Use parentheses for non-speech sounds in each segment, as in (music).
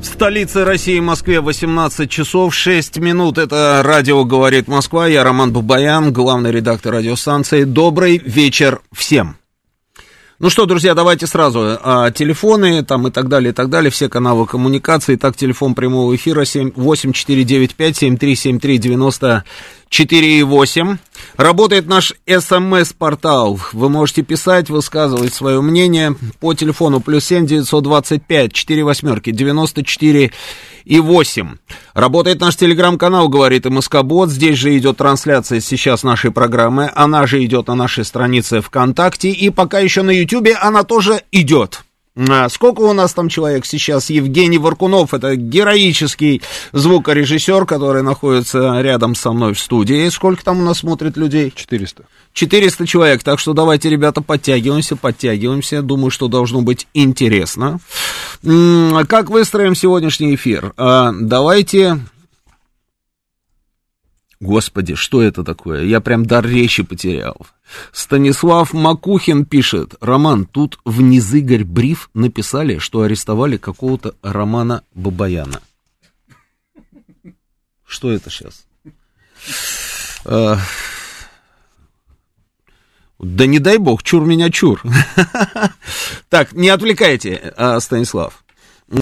В столице России, Москве, 18 часов 6 минут. Это радио «Говорит Москва». Я Роман Бабаян, главный редактор радиостанции. Добрый вечер всем. Ну что, друзья, давайте сразу. А, телефоны там и так далее, и так далее, все каналы коммуникации. Так, телефон прямого эфира 7, 8495 7373 94,8. Работает наш СМС-портал. Вы можете писать, высказывать свое мнение по телефону плюс 7 925 4 восьмерки 94 и 8. Работает наш телеграм-канал, говорит МСК-бот. Здесь же идет трансляция сейчас нашей программы. Она же идет на нашей странице ВКонтакте. И пока еще на Ютьюбе она тоже идет. А, сколько у нас там человек сейчас? Евгений Варкунов, это героический звукорежиссер, который находится рядом со мной в студии. Сколько там у нас смотрит людей? 400. 400 человек, так что давайте, ребята, подтягиваемся, подтягиваемся. Думаю, что должно быть интересно. Как выстроим сегодняшний эфир? А, давайте Господи, что это такое? Я прям дар речи потерял. Станислав Макухин пишет. Роман, тут в Низыгорь Бриф написали, что арестовали какого-то Романа Бабаяна. Что это сейчас? А... Да не дай бог, чур меня чур. (laughs) Так, не отвлекайте, а, Станислав.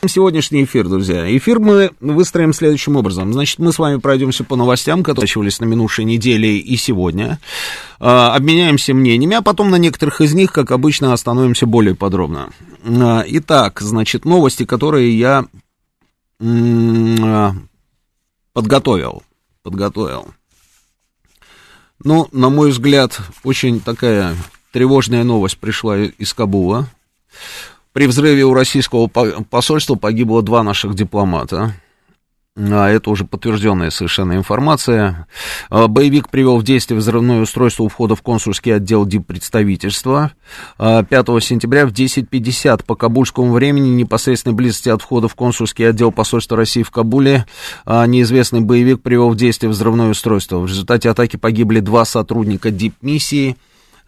Сегодняшний эфир, друзья. Эфир мы выстроим следующим образом. Значит, мы с вами пройдемся по новостям, которые начались на минувшей неделе и сегодня. А, обменяемся мнениями, а потом на некоторых из них, как обычно, остановимся более подробно. А, итак, значит, новости, которые я а, подготовил. Подготовил. Ну, на мой взгляд, очень такая тревожная новость пришла из Кабула. При взрыве у российского посольства погибло два наших дипломата. А это уже подтвержденная совершенно информация. А, боевик привел в действие взрывное устройство у входа в консульский отдел диппредставительства. 5 а, сентября в 10.50 по кабульскому времени, непосредственной близости от входа в консульский отдел посольства России в Кабуле, неизвестный боевик привел в действие взрывное устройство. В результате атаки погибли два сотрудника дипмиссии.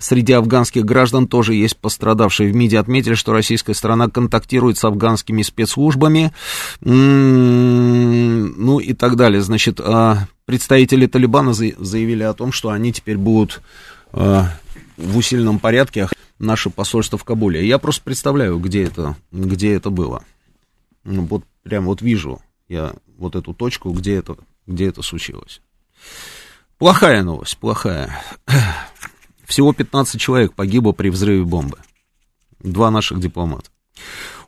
Среди афганских граждан тоже есть пострадавшие. В МИДе отметили, что российская страна контактирует с афганскими спецслужбами, ну и так далее. Значит, а, представители Талибана заявили о том, что они теперь будут а, в усиленном порядке наше посольство в Кабуле. Я просто представляю, где это, где это было. Ну, вот прям вот вижу я вот эту точку, где это, где это случилось. Плохая новость, плохая. Всего 15 человек погибло при взрыве бомбы. Два наших дипломата.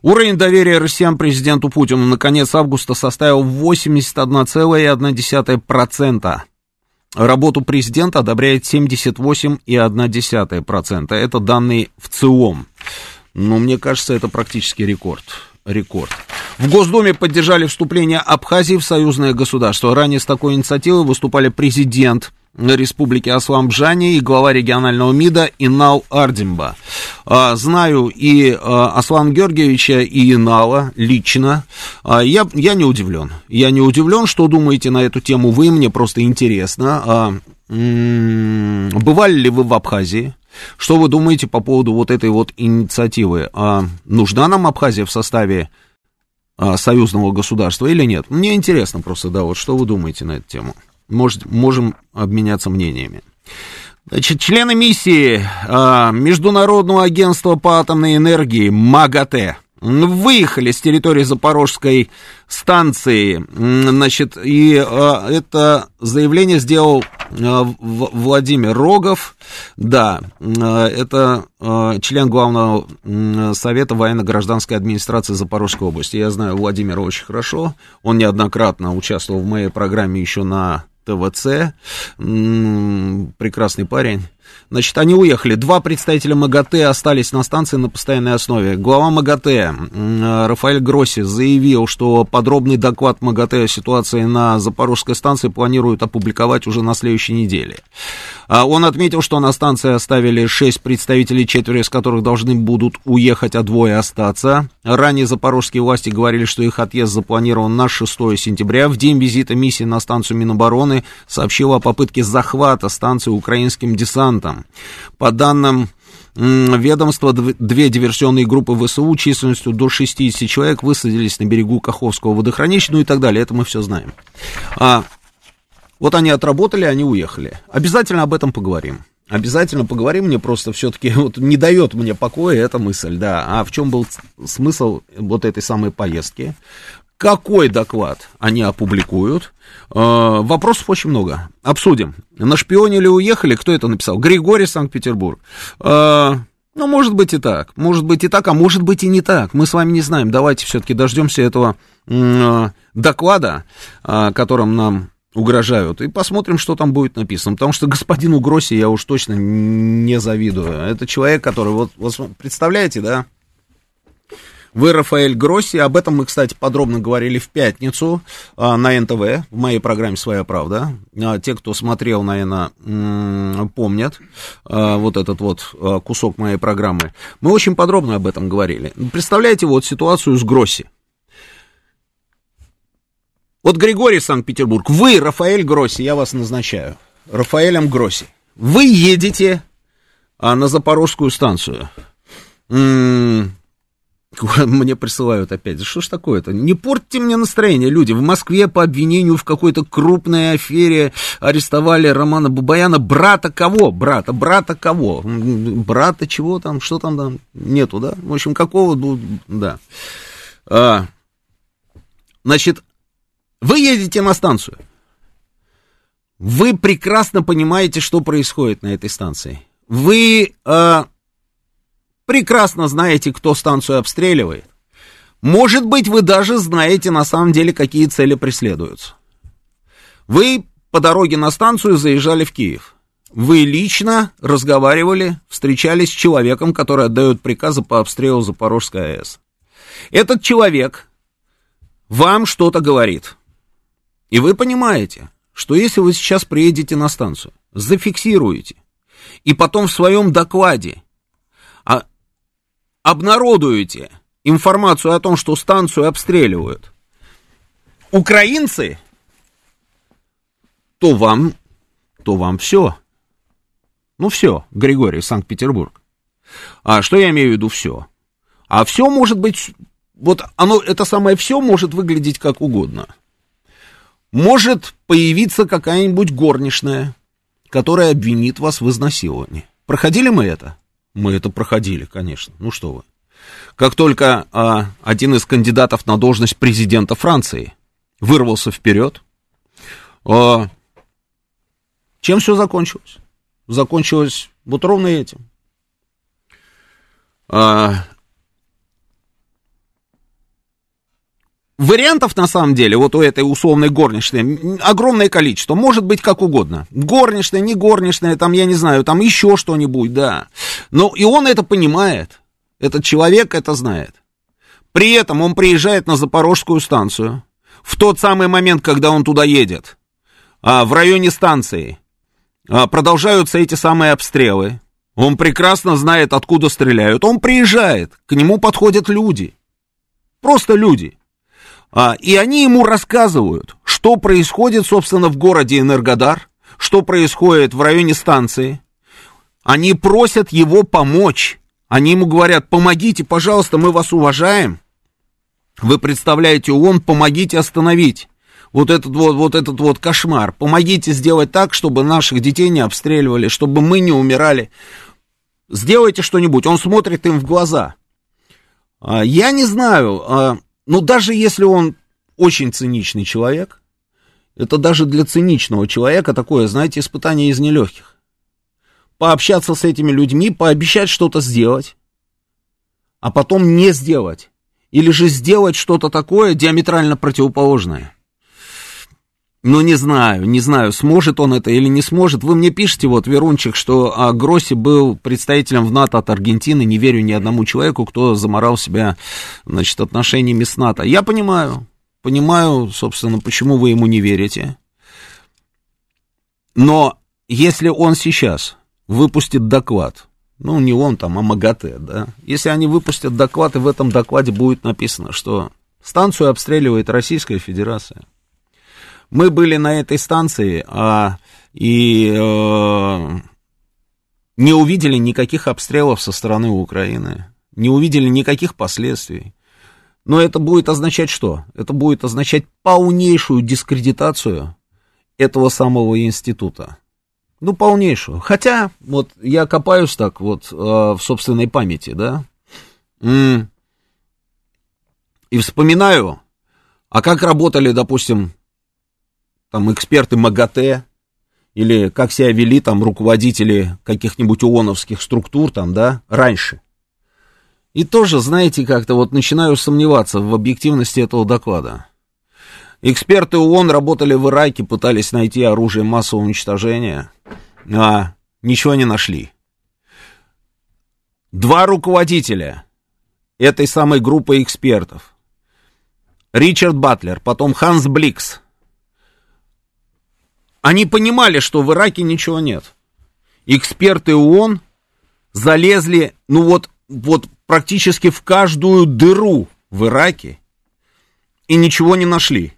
Уровень доверия россиян президенту Путину на конец августа составил 81,1%. Работу президента одобряет 78,1%. Это данные ВЦИОМ. Но мне кажется, это практически рекорд. Рекорд. В Госдуме поддержали вступление Абхазии в союзное государство. Ранее с такой инициативой выступали президент Республики Аслан Бжания и глава регионального МИДа Инал Ардимба. А, знаю и а, Аслан Георгиевича, и Инала лично. А, я, я не удивлен. Я не удивлен, что думаете на эту тему вы, мне просто интересно. Бывали ли вы в Абхазии? Что вы думаете по поводу вот этой вот инициативы? Нужна нам Абхазия в составе союзного государства или нет? Мне интересно просто, да, вот что вы думаете на эту тему? Может, можем обменяться мнениями. Значит, члены миссии а, Международного агентства по атомной энергии МАГАТЭ выехали с территории Запорожской станции, значит, и а, это заявление сделал а, Владимир Рогов, да, а, это а, член главного совета военно-гражданской администрации Запорожской области. Я знаю Владимира очень хорошо, он неоднократно участвовал в моей программе еще на ТВЦ, прекрасный парень, Значит, они уехали. Два представителя МАГАТЭ остались на станции на постоянной основе. Глава МАГАТЭ Рафаэль Гросси заявил, что подробный доклад МАГАТЭ о ситуации на Запорожской станции планируют опубликовать уже на следующей неделе. А он отметил, что на станции оставили шесть представителей, четверо из которых должны будут уехать, а двое остаться. Ранее запорожские власти говорили, что их отъезд запланирован на 6 сентября. В день визита миссии на станцию Минобороны сообщила о попытке захвата станции украинским десантом. По данным ведомства, две диверсионные группы ВСУ численностью до 60 человек высадились на берегу Каховского водохранилища, ну и так далее, это мы все знаем. А, вот они отработали, они уехали. Обязательно об этом поговорим. Обязательно поговорим, мне просто все-таки (laughs) вот не дает мне покоя эта мысль, да. А в чем был смысл вот этой самой поездки? Какой доклад они опубликуют? Э, вопросов очень много. Обсудим. На шпионе ли уехали? Кто это написал? Григорий Санкт-Петербург. Э, ну, может быть и так. Может быть и так, а может быть и не так. Мы с вами не знаем. Давайте все-таки дождемся этого э, доклада, которым нам угрожают, и посмотрим, что там будет написано. Потому что господину Гросси я уж точно не завидую. Это человек, который, вот, вот представляете, да, вы, Рафаэль Гросси, об этом мы, кстати, подробно говорили в пятницу а, на НТВ, в моей программе «Своя правда». А, те, кто смотрел, наверное, м- помнят а, вот этот вот кусок моей программы. Мы очень подробно об этом говорили. Представляете вот ситуацию с Гросси. Вот Григорий Санкт-Петербург, вы, Рафаэль Гросси, я вас назначаю, Рафаэлем Гросси, вы едете а, на Запорожскую станцию. М- мне присылают опять. Что ж такое-то? Не портите мне настроение, люди. В Москве по обвинению в какой-то крупной афере арестовали Романа Бабаяна. Брата кого? Брата. Брата кого? Брата чего там? Что там? там? Нету, да? В общем, какого? Да. А, значит, вы едете на станцию. Вы прекрасно понимаете, что происходит на этой станции. Вы а, прекрасно знаете, кто станцию обстреливает. Может быть, вы даже знаете на самом деле, какие цели преследуются. Вы по дороге на станцию заезжали в Киев. Вы лично разговаривали, встречались с человеком, который отдает приказы по обстрелу Запорожской АЭС. Этот человек вам что-то говорит. И вы понимаете, что если вы сейчас приедете на станцию, зафиксируете, и потом в своем докладе обнародуете информацию о том, что станцию обстреливают украинцы, то вам, то вам все. Ну все, Григорий, Санкт-Петербург. А что я имею в виду все? А все может быть, вот оно, это самое все может выглядеть как угодно. Может появиться какая-нибудь горничная, которая обвинит вас в изнасиловании. Проходили мы это? Мы это проходили, конечно. Ну что вы. Как только а, один из кандидатов на должность президента Франции вырвался вперед, а, чем все закончилось? Закончилось вот ровно этим. А, Вариантов, на самом деле, вот у этой условной горничной огромное количество. Может быть, как угодно. Горничная, не горничная, там, я не знаю, там еще что-нибудь, да. Но и он это понимает. Этот человек это знает. При этом он приезжает на Запорожскую станцию. В тот самый момент, когда он туда едет, а, в районе станции, а, продолжаются эти самые обстрелы. Он прекрасно знает, откуда стреляют. Он приезжает, к нему подходят люди. Просто люди. А, и они ему рассказывают, что происходит, собственно, в городе Энергодар, что происходит в районе станции. Они просят его помочь. Они ему говорят, помогите, пожалуйста, мы вас уважаем. Вы представляете ООН, помогите остановить вот этот вот, вот этот вот кошмар. Помогите сделать так, чтобы наших детей не обстреливали, чтобы мы не умирали. Сделайте что-нибудь. Он смотрит им в глаза. А, я не знаю, а, но ну, даже если он очень циничный человек, это даже для циничного человека такое, знаете, испытание из нелегких. Пообщаться с этими людьми, пообещать что-то сделать, а потом не сделать. Или же сделать что-то такое диаметрально противоположное. Ну, не знаю, не знаю, сможет он это или не сможет. Вы мне пишете, вот, Верунчик, что а, Гросси был представителем в НАТО от Аргентины. Не верю ни одному человеку, кто заморал себя, значит, отношениями с НАТО. Я понимаю, понимаю, собственно, почему вы ему не верите. Но если он сейчас выпустит доклад, ну, не он там, а МАГАТЭ, да, если они выпустят доклад, и в этом докладе будет написано, что станцию обстреливает Российская Федерация, мы были на этой станции а, и э, не увидели никаких обстрелов со стороны Украины, не увидели никаких последствий. Но это будет означать что? Это будет означать полнейшую дискредитацию этого самого института. Ну, полнейшую. Хотя, вот я копаюсь так вот э, в собственной памяти, да, и вспоминаю, а как работали, допустим, там эксперты МАГАТЭ, или как себя вели там руководители каких-нибудь ООНовских структур там, да, раньше. И тоже, знаете, как-то вот начинаю сомневаться в объективности этого доклада. Эксперты ООН работали в Ираке, пытались найти оружие массового уничтожения, а ничего не нашли. Два руководителя этой самой группы экспертов. Ричард Батлер, потом Ханс Бликс, они понимали, что в Ираке ничего нет. Эксперты ООН залезли, ну вот, вот практически в каждую дыру в Ираке и ничего не нашли.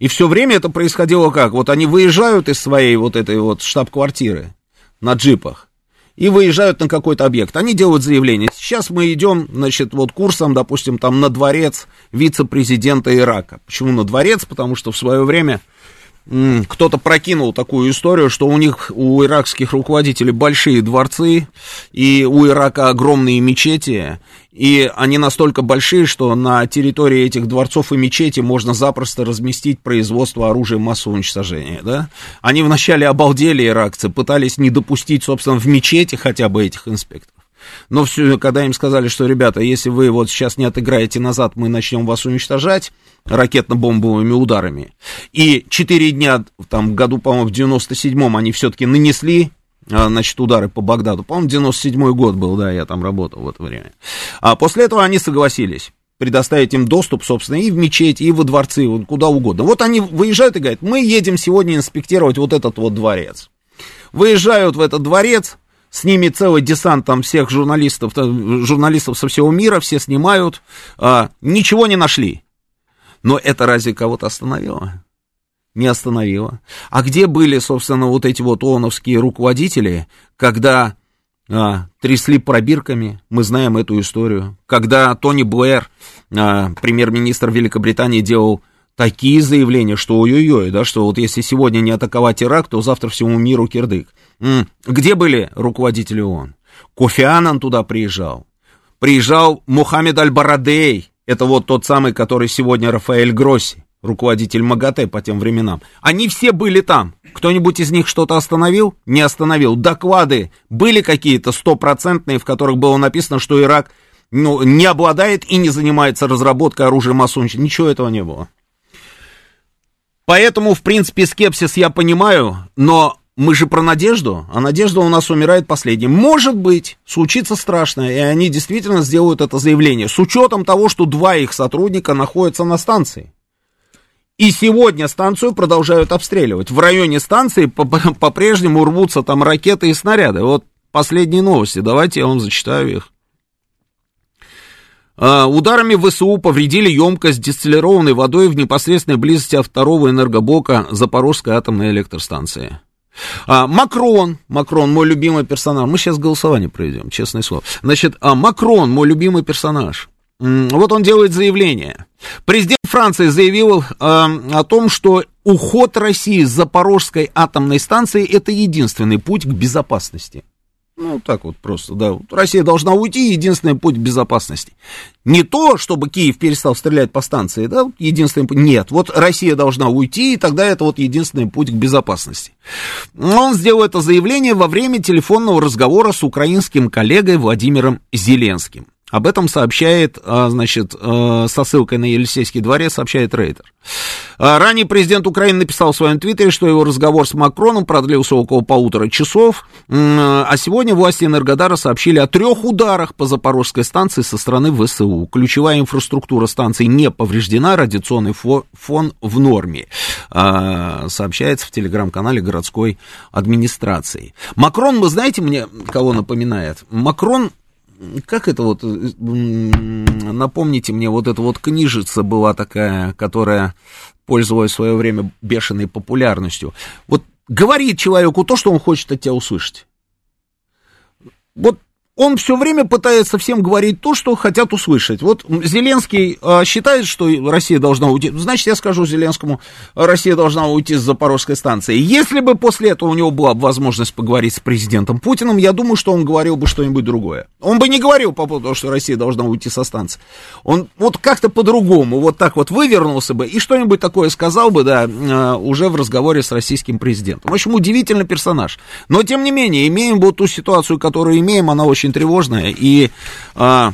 И все время это происходило как? Вот они выезжают из своей вот этой вот штаб-квартиры на джипах и выезжают на какой-то объект. Они делают заявление. Сейчас мы идем, значит, вот курсом, допустим, там на дворец вице-президента Ирака. Почему на дворец? Потому что в свое время кто-то прокинул такую историю, что у них, у иракских руководителей большие дворцы, и у Ирака огромные мечети, и они настолько большие, что на территории этих дворцов и мечети можно запросто разместить производство оружия массового уничтожения, да? Они вначале обалдели, иракцы, пытались не допустить, собственно, в мечети хотя бы этих инспекторов. Но все, когда им сказали, что, ребята, если вы вот сейчас не отыграете назад, мы начнем вас уничтожать ракетно-бомбовыми ударами. И четыре дня, там, в году, по-моему, в 97-м они все-таки нанесли а, значит, удары по Багдаду. По-моему, 97-й год был, да, я там работал в это время. А после этого они согласились предоставить им доступ, собственно, и в мечеть, и во дворцы, куда угодно. Вот они выезжают и говорят, мы едем сегодня инспектировать вот этот вот дворец. Выезжают в этот дворец, с ними целый десант там всех журналистов, журналистов со всего мира, все снимают, а, ничего не нашли. Но это разве кого-то остановило? Не остановило. А где были, собственно, вот эти вот ООНовские руководители, когда а, трясли пробирками, мы знаем эту историю, когда Тони Блэр, а, премьер-министр Великобритании, делал такие заявления, что ой-ой-ой, да, что вот если сегодня не атаковать Ирак, то завтра всему миру кирдык. Где были руководители ООН? Кофи Аннан туда приезжал. Приезжал Мухаммед Аль-Барадей, это вот тот самый, который сегодня Рафаэль Гросси, руководитель МАГАТЭ по тем временам. Они все были там. Кто-нибудь из них что-то остановил? Не остановил. Доклады были какие-то стопроцентные, в которых было написано, что Ирак ну, не обладает и не занимается разработкой оружия уничтожения. Ничего этого не было. Поэтому, в принципе, скепсис я понимаю, но мы же про надежду, а надежда у нас умирает последним. Может быть, случится страшное, и они действительно сделают это заявление, с учетом того, что два их сотрудника находятся на станции. И сегодня станцию продолжают обстреливать. В районе станции по-прежнему рвутся там ракеты и снаряды. Вот последние новости, давайте я вам зачитаю их. А, ударами ВСУ повредили емкость дистиллированной водой в непосредственной близости от второго энергоблока Запорожской атомной электростанции. А, Макрон, Макрон, мой любимый персонаж. Мы сейчас голосование проведем, честное слово. Значит, а, Макрон, мой любимый персонаж. Вот он делает заявление. Президент Франции заявил а, о том, что уход России с Запорожской атомной станции это единственный путь к безопасности. Ну, так вот просто, да. Россия должна уйти, единственный путь безопасности. Не то, чтобы Киев перестал стрелять по станции, да, единственный путь. Нет, вот Россия должна уйти, и тогда это вот единственный путь к безопасности. Он сделал это заявление во время телефонного разговора с украинским коллегой Владимиром Зеленским. Об этом сообщает, а, значит, а, со ссылкой на Елисейский дворец, сообщает Рейтер. А, ранее президент Украины написал в своем твиттере, что его разговор с Макроном продлился около полутора часов, а сегодня власти Энергодара сообщили о трех ударах по Запорожской станции со стороны ВСУ. Ключевая инфраструктура станции не повреждена, радиационный фон в норме, сообщается в телеграм-канале городской администрации. Макрон, вы знаете, мне кого напоминает? Макрон как это вот, напомните мне, вот эта вот книжица была такая, которая пользовалась в свое время бешеной популярностью. Вот говорит человеку то, что он хочет от тебя услышать. Вот он все время пытается всем говорить то, что хотят услышать. Вот Зеленский а, считает, что Россия должна уйти. Значит, я скажу Зеленскому, Россия должна уйти с Запорожской станции. Если бы после этого у него была возможность поговорить с президентом Путиным, я думаю, что он говорил бы что-нибудь другое. Он бы не говорил по поводу того, что Россия должна уйти со станции. Он вот как-то по-другому, вот так вот вывернулся бы и что-нибудь такое сказал бы, да, а, уже в разговоре с российским президентом. В общем, удивительный персонаж. Но, тем не менее, имеем вот ту ситуацию, которую имеем, она очень очень тревожная. И а,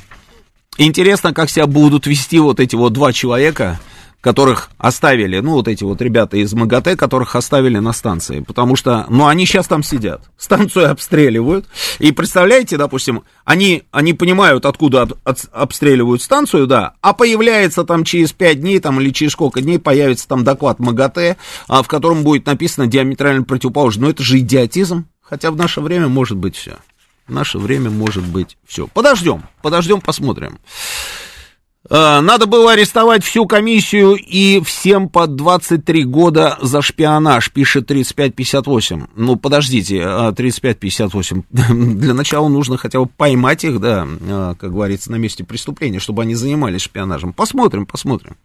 интересно, как себя будут вести вот эти вот два человека, которых оставили, ну, вот эти вот ребята из МАГАТЭ, которых оставили на станции, потому что, ну, они сейчас там сидят, станцию обстреливают, и представляете, допустим, они, они понимают, откуда от, от, обстреливают станцию, да, а появляется там через 5 дней, там, или через сколько дней появится там доклад МАГАТЭ, а, в котором будет написано диаметрально противоположно, но это же идиотизм, хотя в наше время может быть все. В наше время может быть все. Подождем, подождем, посмотрим. А, надо было арестовать всю комиссию и всем по 23 года за шпионаж, пишет 3558. Ну, подождите, 3558. А, (laughs) Для начала нужно хотя бы поймать их, да, а, как говорится, на месте преступления, чтобы они занимались шпионажем. Посмотрим, посмотрим.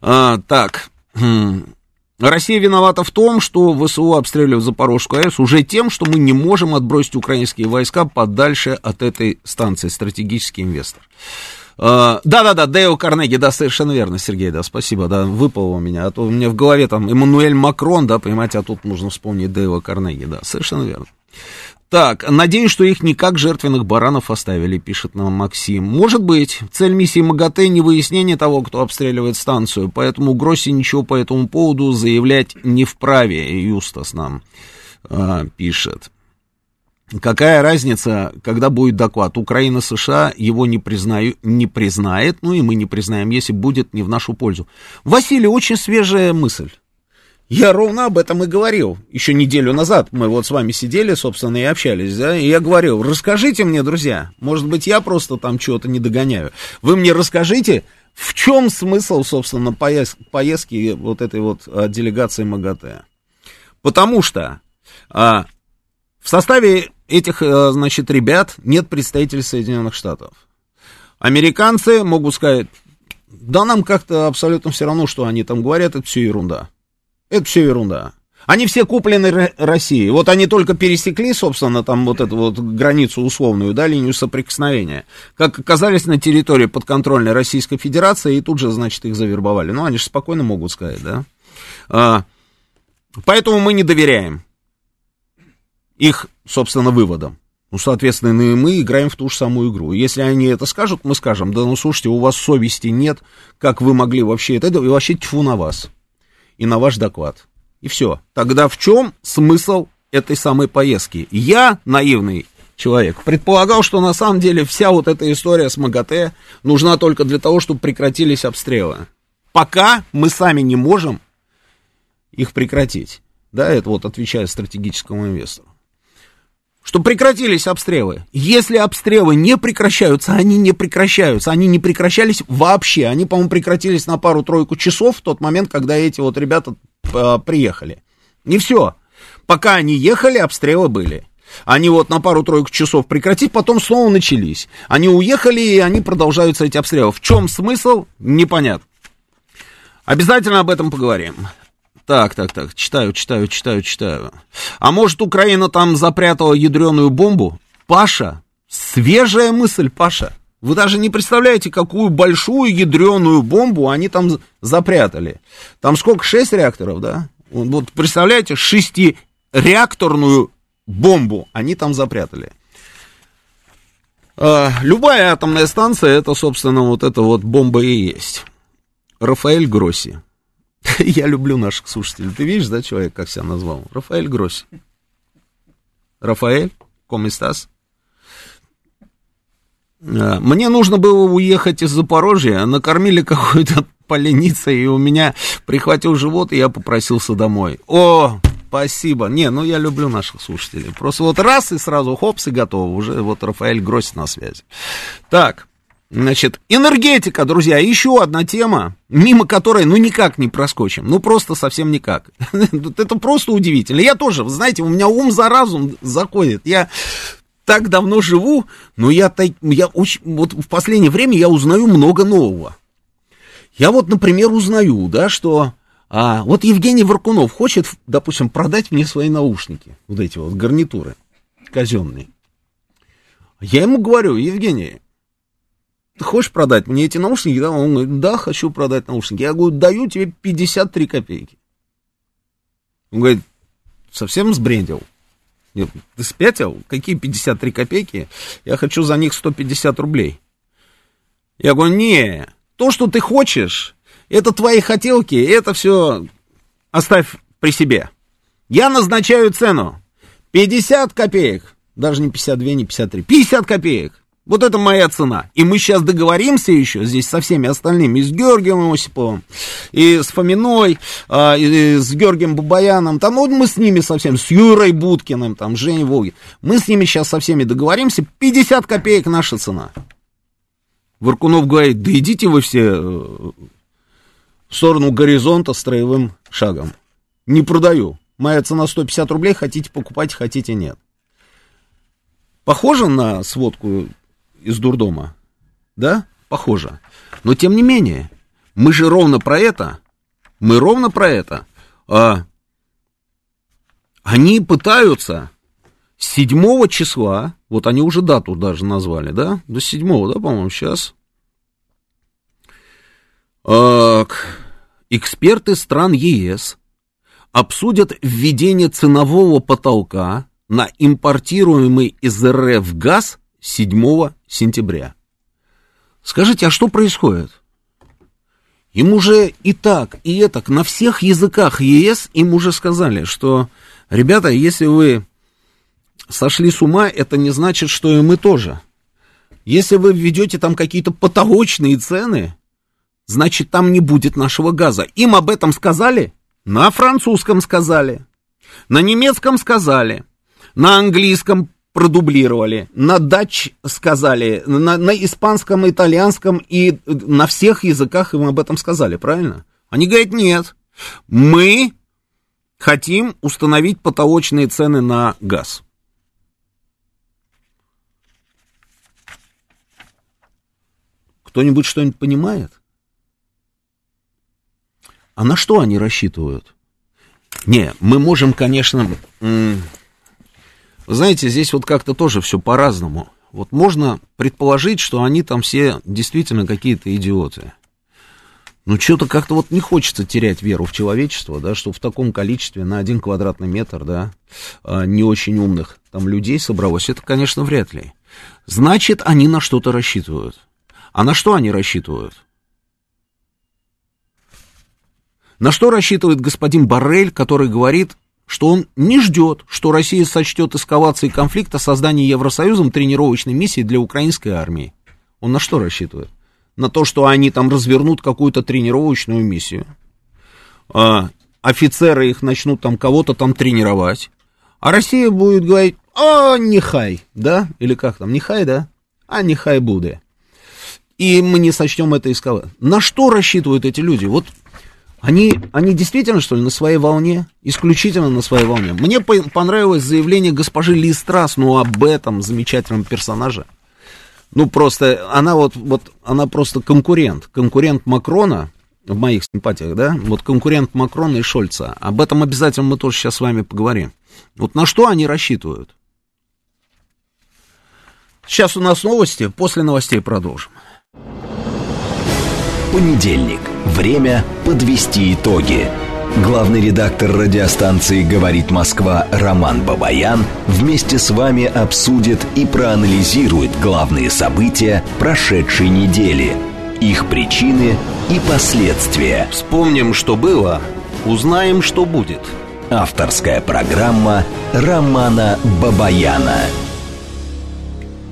Так, хм. Россия виновата в том, что ВСУ обстреливают Запорожскую АЭС уже тем, что мы не можем отбросить украинские войска подальше от этой станции, стратегический инвестор. А, да-да-да, Дейл Карнеги, да, совершенно верно, Сергей, да, спасибо, да, выпал у меня, а то у меня в голове там Эммануэль Макрон, да, понимаете, а тут нужно вспомнить Дейла Карнеги, да, совершенно верно. Так, надеюсь, что их не как жертвенных баранов оставили, пишет нам Максим. Может быть, цель миссии МАГАТЭ не выяснение того, кто обстреливает станцию, поэтому Гросси ничего по этому поводу заявлять не вправе, Юстас нам а, пишет. Какая разница, когда будет доклад? Украина, США его не, признаю, не признает, ну и мы не признаем, если будет не в нашу пользу. Василий, очень свежая мысль. Я ровно об этом и говорил. Еще неделю назад мы вот с вами сидели, собственно, и общались, да, и я говорил, расскажите мне, друзья, может быть, я просто там чего-то не догоняю. Вы мне расскажите, в чем смысл, собственно, поезд, поездки вот этой вот а, делегации МАГАТЭ? Потому что а, в составе этих, а, значит, ребят нет представителей Соединенных Штатов. Американцы могут сказать, да нам как-то абсолютно все равно, что они там говорят, это все ерунда. Это все ерунда. Они все куплены Россией. Вот они только пересекли, собственно, там вот эту вот границу условную, да, линию соприкосновения. Как оказались на территории подконтрольной Российской Федерации, и тут же, значит, их завербовали. Ну, они же спокойно могут сказать, да. А, поэтому мы не доверяем их, собственно, выводам. Ну, соответственно, и мы играем в ту же самую игру. Если они это скажут, мы скажем, да ну слушайте, у вас совести нет, как вы могли вообще это, и вообще тьфу на вас и на ваш доклад. И все. Тогда в чем смысл этой самой поездки? Я, наивный человек, предполагал, что на самом деле вся вот эта история с МАГАТЭ нужна только для того, чтобы прекратились обстрелы. Пока мы сами не можем их прекратить. Да, это вот отвечая стратегическому инвестору что прекратились обстрелы. Если обстрелы не прекращаются, они не прекращаются. Они не прекращались вообще. Они, по-моему, прекратились на пару-тройку часов в тот момент, когда эти вот ребята э, приехали. И все. Пока они ехали, обстрелы были. Они вот на пару-тройку часов прекратить, потом снова начались. Они уехали, и они продолжаются эти обстрелы. В чем смысл? Непонятно. Обязательно об этом поговорим. Так, так, так, читаю, читаю, читаю, читаю. А может, Украина там запрятала ядреную бомбу? Паша, свежая мысль, Паша. Вы даже не представляете, какую большую ядреную бомбу они там запрятали. Там сколько? Шесть реакторов, да? Вот представляете, шестиреакторную бомбу они там запрятали. А, любая атомная станция, это, собственно, вот эта вот бомба и есть. Рафаэль Гросси. (laughs) Я люблю наших слушателей. Ты видишь, да, человек, как себя назвал? Рафаэль Гросси. Рафаэль, комистас? А, мне нужно было уехать из Запорожья, накормили какой-то (laughs) поленицей, и у меня прихватил живот, и я попросился домой. О, спасибо. Не, ну я люблю наших слушателей. Просто вот раз и сразу хопс и готово. Уже вот Рафаэль Гросс на связи. Так, значит, энергетика, друзья, еще одна тема, мимо которой, ну, никак не проскочим. Ну, просто совсем никак. (laughs) Это просто удивительно. Я тоже, знаете, у меня ум за разум заходит. Я так давно живу, но я, я очень, вот в последнее время я узнаю много нового. Я вот, например, узнаю, да, что а, вот Евгений Варкунов хочет, допустим, продать мне свои наушники, вот эти вот гарнитуры казенные. Я ему говорю, Евгений, ты хочешь продать мне эти наушники? Он говорит, да, хочу продать наушники. Я говорю, даю тебе 53 копейки. Он говорит, совсем сбрендил. Нет, ты спятил? Какие 53 копейки? Я хочу за них 150 рублей. Я говорю, не, то, что ты хочешь, это твои хотелки, это все оставь при себе. Я назначаю цену. 50 копеек. Даже не 52, не 53. 50 копеек. Вот это моя цена. И мы сейчас договоримся еще здесь со всеми остальными, и с Георгием Осиповым, и с Фоминой, а, и с Георгием Бабаяном, там, вот мы с ними совсем, с Юрой Будкиным, там, Женей Волгин. Мы с ними сейчас со всеми договоримся, 50 копеек наша цена. Варкунов говорит, да идите вы все э, в сторону горизонта строевым шагом. Не продаю. Моя цена 150 рублей, хотите покупать, хотите нет. Похоже на сводку из дурдома? Да? Похоже. Но тем не менее, мы же ровно про это, мы ровно про это. А, они пытаются с 7 числа, вот они уже дату даже назвали, да? До 7, да, по-моему, сейчас. А, эксперты стран ЕС обсудят введение ценового потолка на импортируемый из РФ газ 7 сентября. Скажите, а что происходит? Им уже и так, и это, на всех языках ЕС им уже сказали, что, ребята, если вы сошли с ума, это не значит, что и мы тоже. Если вы введете там какие-то потолочные цены, значит, там не будет нашего газа. Им об этом сказали? На французском сказали, на немецком сказали, на английском продублировали, на дач сказали, на, на испанском, итальянском и на всех языках им об этом сказали, правильно? Они говорят, нет, мы хотим установить потолочные цены на газ. Кто-нибудь что-нибудь понимает? А на что они рассчитывают? Не, мы можем, конечно, знаете, здесь вот как-то тоже все по-разному. Вот можно предположить, что они там все действительно какие-то идиоты. Ну, что-то как-то вот не хочется терять веру в человечество, да, что в таком количестве на один квадратный метр, да, а, не очень умных там людей собралось, это, конечно, вряд ли. Значит, они на что-то рассчитывают. А на что они рассчитывают? На что рассчитывает господин Баррель, который говорит, что он не ждет, что Россия сочтет эскалацией конфликта создание Евросоюзом тренировочной миссии для украинской армии. Он на что рассчитывает? На то, что они там развернут какую-то тренировочную миссию. А, офицеры их начнут там кого-то там тренировать. А Россия будет говорить, а, нехай, да? Или как там, нехай, да? А, нехай будет. И мы не сочтем это эскалацией. На что рассчитывают эти люди? Вот они, они действительно, что ли, на своей волне? Исключительно на своей волне. Мне по понравилось заявление госпожи Ли Страс, ну, об этом замечательном персонаже. Ну, просто, она вот, вот, она просто конкурент. Конкурент Макрона, в моих симпатиях, да? Вот конкурент Макрона и Шольца. Об этом обязательно мы тоже сейчас с вами поговорим. Вот на что они рассчитывают? Сейчас у нас новости, после новостей продолжим. Понедельник. Время подвести итоги. Главный редактор радиостанции «Говорит Москва» Роман Бабаян вместе с вами обсудит и проанализирует главные события прошедшей недели, их причины и последствия. Вспомним, что было, узнаем, что будет. Авторская программа Романа Бабаяна.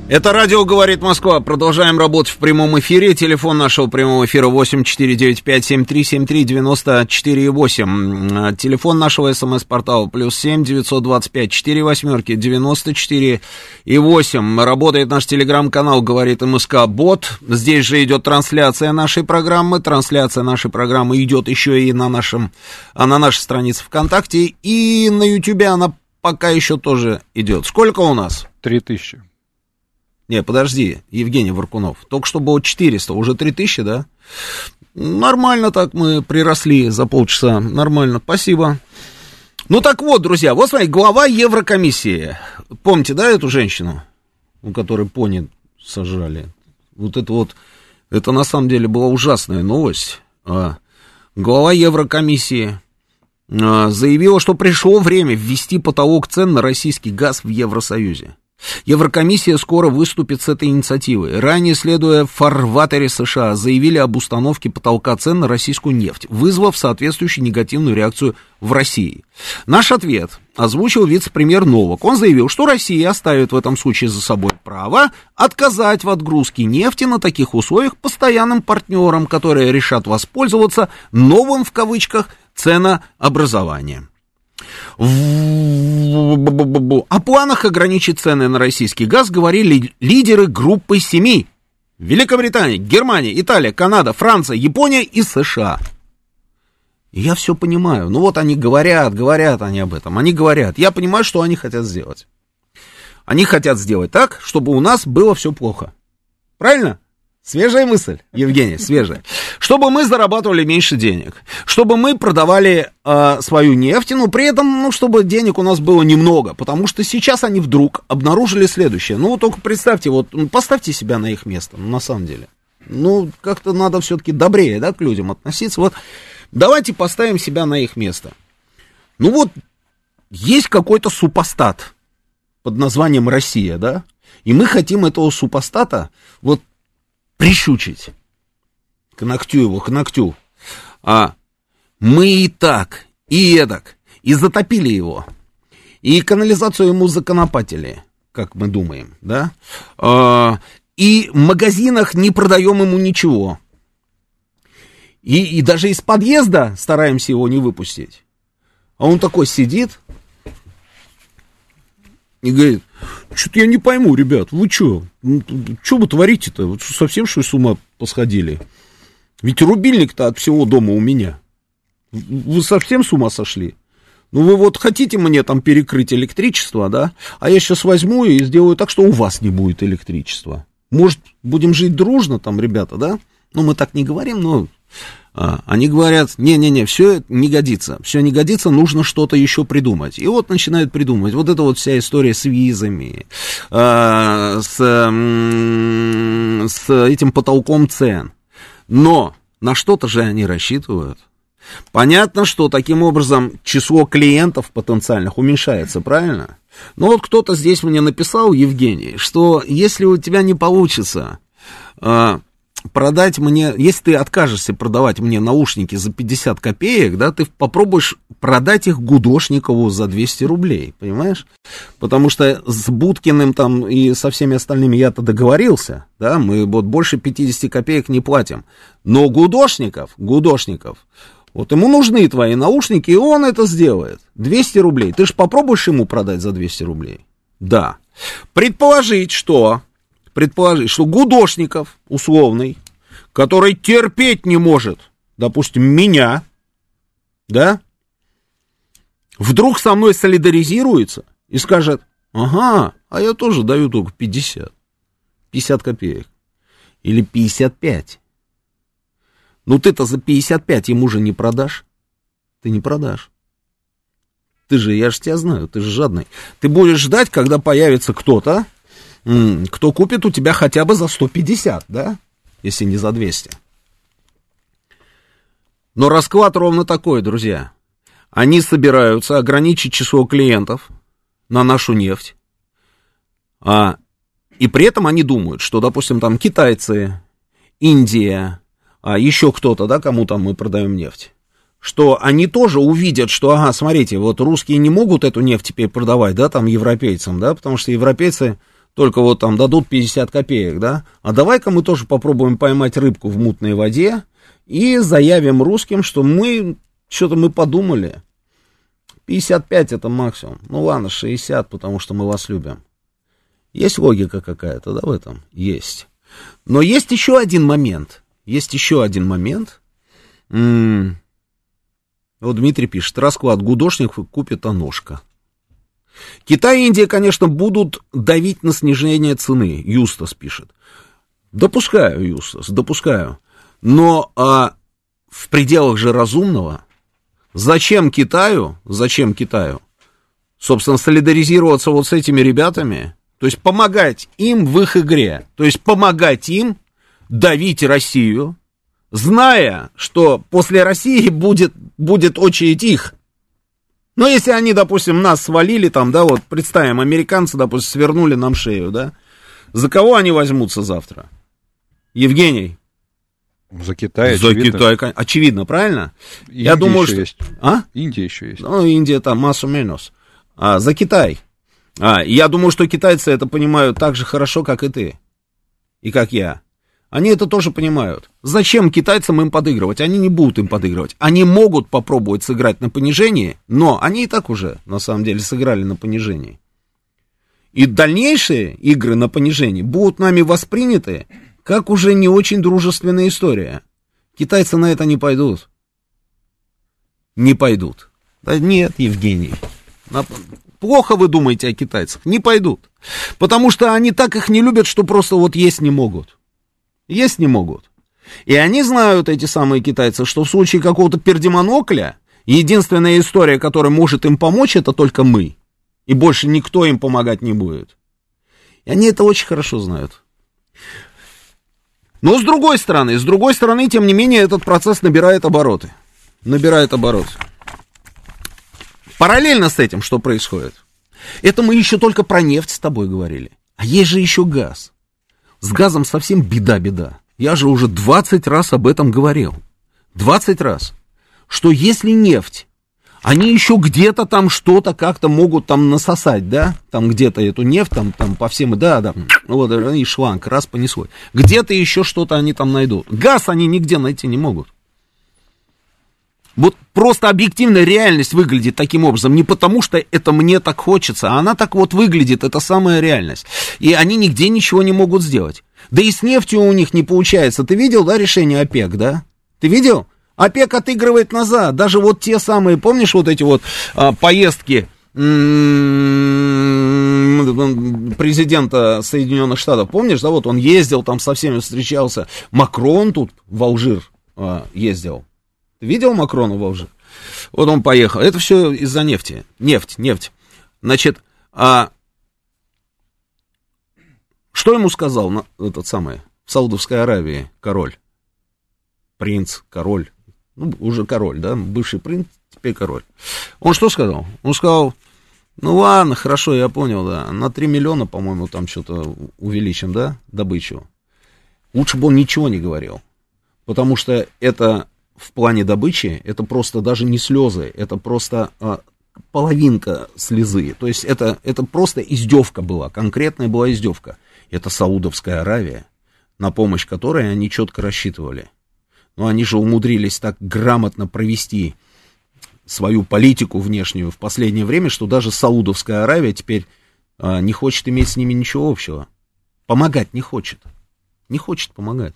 Это радио «Говорит Москва». Продолжаем работать в прямом эфире. Телефон нашего прямого эфира 8495-7373-94,8. Телефон нашего смс-портала плюс 7 925 4 восьмерки 94 и 8. Работает наш телеграм-канал «Говорит МСК Бот». Здесь же идет трансляция нашей программы. Трансляция нашей программы идет еще и на, нашем, а на нашей странице ВКонтакте. И на Ютубе она пока еще тоже идет. Сколько у нас? Три тысячи. Не, подожди, Евгений Варкунов. Только что было 400, уже 3000, да? Нормально так мы приросли за полчаса. Нормально, спасибо. Ну так вот, друзья, вот смотри, глава Еврокомиссии. Помните, да, эту женщину, у которой пони сожрали? Вот это вот, это на самом деле была ужасная новость. А, глава Еврокомиссии а, заявила, что пришло время ввести потолок цен на российский газ в Евросоюзе. Еврокомиссия скоро выступит с этой инициативой. Ранее, следуя в фарватере США, заявили об установке потолка цен на российскую нефть, вызвав соответствующую негативную реакцию в России. Наш ответ озвучил вице-премьер Новак. Он заявил, что Россия оставит в этом случае за собой право отказать в отгрузке нефти на таких условиях постоянным партнерам, которые решат воспользоваться новым в кавычках ценообразованием. О планах ограничить цены на российский газ говорили лидеры группы семи. Великобритания, Германия, Италия, Канада, Франция, Япония и США. Я все понимаю. Ну вот они говорят, говорят они об этом. Они говорят. Я понимаю, что они хотят сделать. Они хотят сделать так, чтобы у нас было все плохо. Правильно? Свежая мысль, Евгений, свежая. Чтобы мы зарабатывали меньше денег, чтобы мы продавали э, свою нефть, но при этом, ну, чтобы денег у нас было немного, потому что сейчас они вдруг обнаружили следующее. Ну, только представьте, вот, ну, поставьте себя на их место, ну, на самом деле. Ну, как-то надо все-таки добрее, да, к людям относиться. Вот, давайте поставим себя на их место. Ну, вот, есть какой-то супостат под названием Россия, да, и мы хотим этого супостата, вот, прищучить. К ногтю его, к ногтю. А мы и так, и эдак, и затопили его. И канализацию ему законопатили, как мы думаем, да? А, и в магазинах не продаем ему ничего. И, и даже из подъезда стараемся его не выпустить. А он такой сидит и говорит, что-то я не пойму, ребят, вы что? Ну, что вы творите-то? Вот совсем что с ума посходили? Ведь рубильник-то от всего дома у меня. Вы совсем с ума сошли? Ну, вы вот хотите мне там перекрыть электричество, да? А я сейчас возьму и сделаю так, что у вас не будет электричества. Может, будем жить дружно там, ребята, да? Ну, мы так не говорим, но они говорят, не-не-не, все не годится, все не годится, нужно что-то еще придумать. И вот начинают придумывать. Вот это вот вся история с визами, а, с, с этим потолком цен. Но на что-то же они рассчитывают. Понятно, что таким образом число клиентов потенциальных уменьшается, правильно? Но вот кто-то здесь мне написал, Евгений, что если у тебя не получится а, продать мне, если ты откажешься продавать мне наушники за 50 копеек, да, ты попробуешь продать их Гудошникову за 200 рублей, понимаешь? Потому что с Будкиным там и со всеми остальными я-то договорился, да, мы вот больше 50 копеек не платим. Но Гудошников, Гудошников, вот ему нужны твои наушники, и он это сделает. 200 рублей. Ты же попробуешь ему продать за 200 рублей? Да. Предположить, что предположить, что Гудошников, условный, который терпеть не может, допустим, меня, да, вдруг со мной солидаризируется и скажет, ага, а я тоже даю только 50, 50 копеек или 55. Ну ты-то за 55 ему же не продашь. Ты не продашь. Ты же, я же тебя знаю, ты же жадный. Ты будешь ждать, когда появится кто-то, кто купит у тебя хотя бы за 150, да, если не за 200. Но расклад ровно такой, друзья. Они собираются ограничить число клиентов на нашу нефть. А, и при этом они думают, что, допустим, там китайцы, Индия, а еще кто-то, да, кому там мы продаем нефть, что они тоже увидят, что, ага, смотрите, вот русские не могут эту нефть теперь продавать, да, там европейцам, да, потому что европейцы только вот там дадут 50 копеек, да, а давай-ка мы тоже попробуем поймать рыбку в мутной воде и заявим русским, что мы, что-то мы подумали, 55 это максимум, ну ладно, 60, потому что мы вас любим. Есть логика какая-то, да, в этом? Есть. Но есть еще один момент, есть еще один момент. М-м- вот Дмитрий пишет, расклад гудошник купит Аношка. Китай и Индия, конечно, будут давить на снижение цены, Юстас пишет. Допускаю, Юстас, допускаю. Но а, в пределах же разумного, зачем Китаю, зачем Китаю, собственно, солидаризироваться вот с этими ребятами, то есть помогать им в их игре, то есть помогать им давить Россию, зная, что после России будет, будет очередь их. Но если они, допустим, нас свалили там, да, вот представим, американцы, допустим, свернули нам шею, да, за кого они возьмутся завтра? Евгений. За Китай, За очевидно. Китай, очевидно, правильно? Индия Я думаю, что... Есть. А? Индия еще есть. Ну, Индия там массу минус. А, за Китай. А, я думаю, что китайцы это понимают так же хорошо, как и ты. И как я. Они это тоже понимают. Зачем китайцам им подыгрывать? Они не будут им подыгрывать. Они могут попробовать сыграть на понижении, но они и так уже, на самом деле, сыграли на понижении. И дальнейшие игры на понижении будут нами восприняты как уже не очень дружественная история. Китайцы на это не пойдут. Не пойдут. Да нет, Евгений. Плохо вы думаете о китайцах. Не пойдут. Потому что они так их не любят, что просто вот есть не могут. Есть не могут. И они знают, эти самые китайцы, что в случае какого-то пердемонокля, единственная история, которая может им помочь, это только мы. И больше никто им помогать не будет. И они это очень хорошо знают. Но с другой стороны, с другой стороны, тем не менее, этот процесс набирает обороты. Набирает обороты. Параллельно с этим, что происходит? Это мы еще только про нефть с тобой говорили. А есть же еще газ. С газом совсем беда-беда. Я же уже 20 раз об этом говорил. 20 раз. Что если нефть, они еще где-то там что-то как-то могут там насосать, да? Там где-то эту нефть, там, там по всем, да, да, вот, и шланг, раз понесло. Где-то еще что-то они там найдут. Газ они нигде найти не могут. Вот просто объективная реальность выглядит таким образом, не потому что это мне так хочется, а она так вот выглядит, это самая реальность. И они нигде ничего не могут сделать. Да и с нефтью у них не получается. Ты видел, да, решение ОПЕК, да? Ты видел? ОПЕК отыгрывает назад. Даже вот те самые, помнишь, вот эти вот а, поездки президента Соединенных Штатов, помнишь, да, вот он ездил там со всеми встречался, Макрон тут в Алжир а, ездил, Видел Макрона в Алжир? Вот он поехал. Это все из-за нефти. Нефть, нефть. Значит, а что ему сказал на, этот самый в Саудовской Аравии король? Принц, король. Ну, уже король, да? Бывший принц, теперь король. Он что сказал? Он сказал, ну ладно, хорошо, я понял, да. На 3 миллиона, по-моему, там что-то увеличим, да, добычу. Лучше бы он ничего не говорил. Потому что это в плане добычи, это просто даже не слезы, это просто а, половинка слезы. То есть это, это просто издевка была, конкретная была издевка. Это Саудовская Аравия, на помощь которой они четко рассчитывали. Но они же умудрились так грамотно провести свою политику внешнюю в последнее время, что даже Саудовская Аравия теперь а, не хочет иметь с ними ничего общего. Помогать не хочет. Не хочет помогать.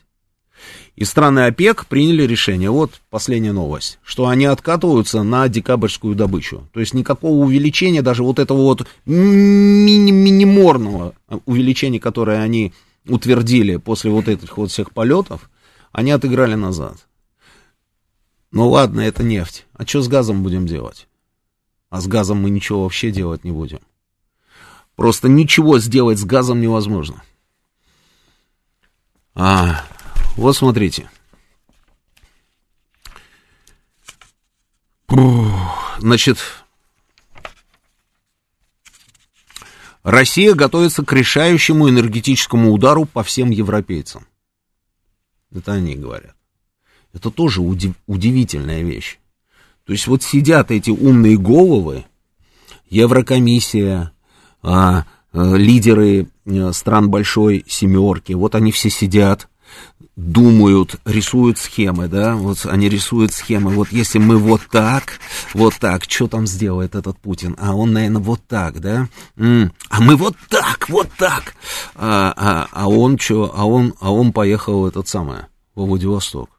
И страны ОПЕК приняли решение, вот последняя новость, что они откатываются на декабрьскую добычу. То есть никакого увеличения, даже вот этого вот мини миниморного увеличения, которое они утвердили после вот этих вот всех полетов, они отыграли назад. Ну ладно, это нефть. А что с газом будем делать? А с газом мы ничего вообще делать не будем. Просто ничего сделать с газом невозможно. А, вот смотрите. значит, Россия готовится к решающему энергетическому удару по всем европейцам. Это они говорят. Это тоже удив, удивительная вещь. То есть вот сидят эти умные головы, Еврокомиссия, а, а, лидеры а, стран большой семерки, вот они все сидят, думают, рисуют схемы, да, вот они рисуют схемы, вот если мы вот так, вот так, что там сделает этот Путин, а он, наверное, вот так, да, а мы вот так, вот так, а, а, а он что, а он, а он поехал этот самый, во Владивосток.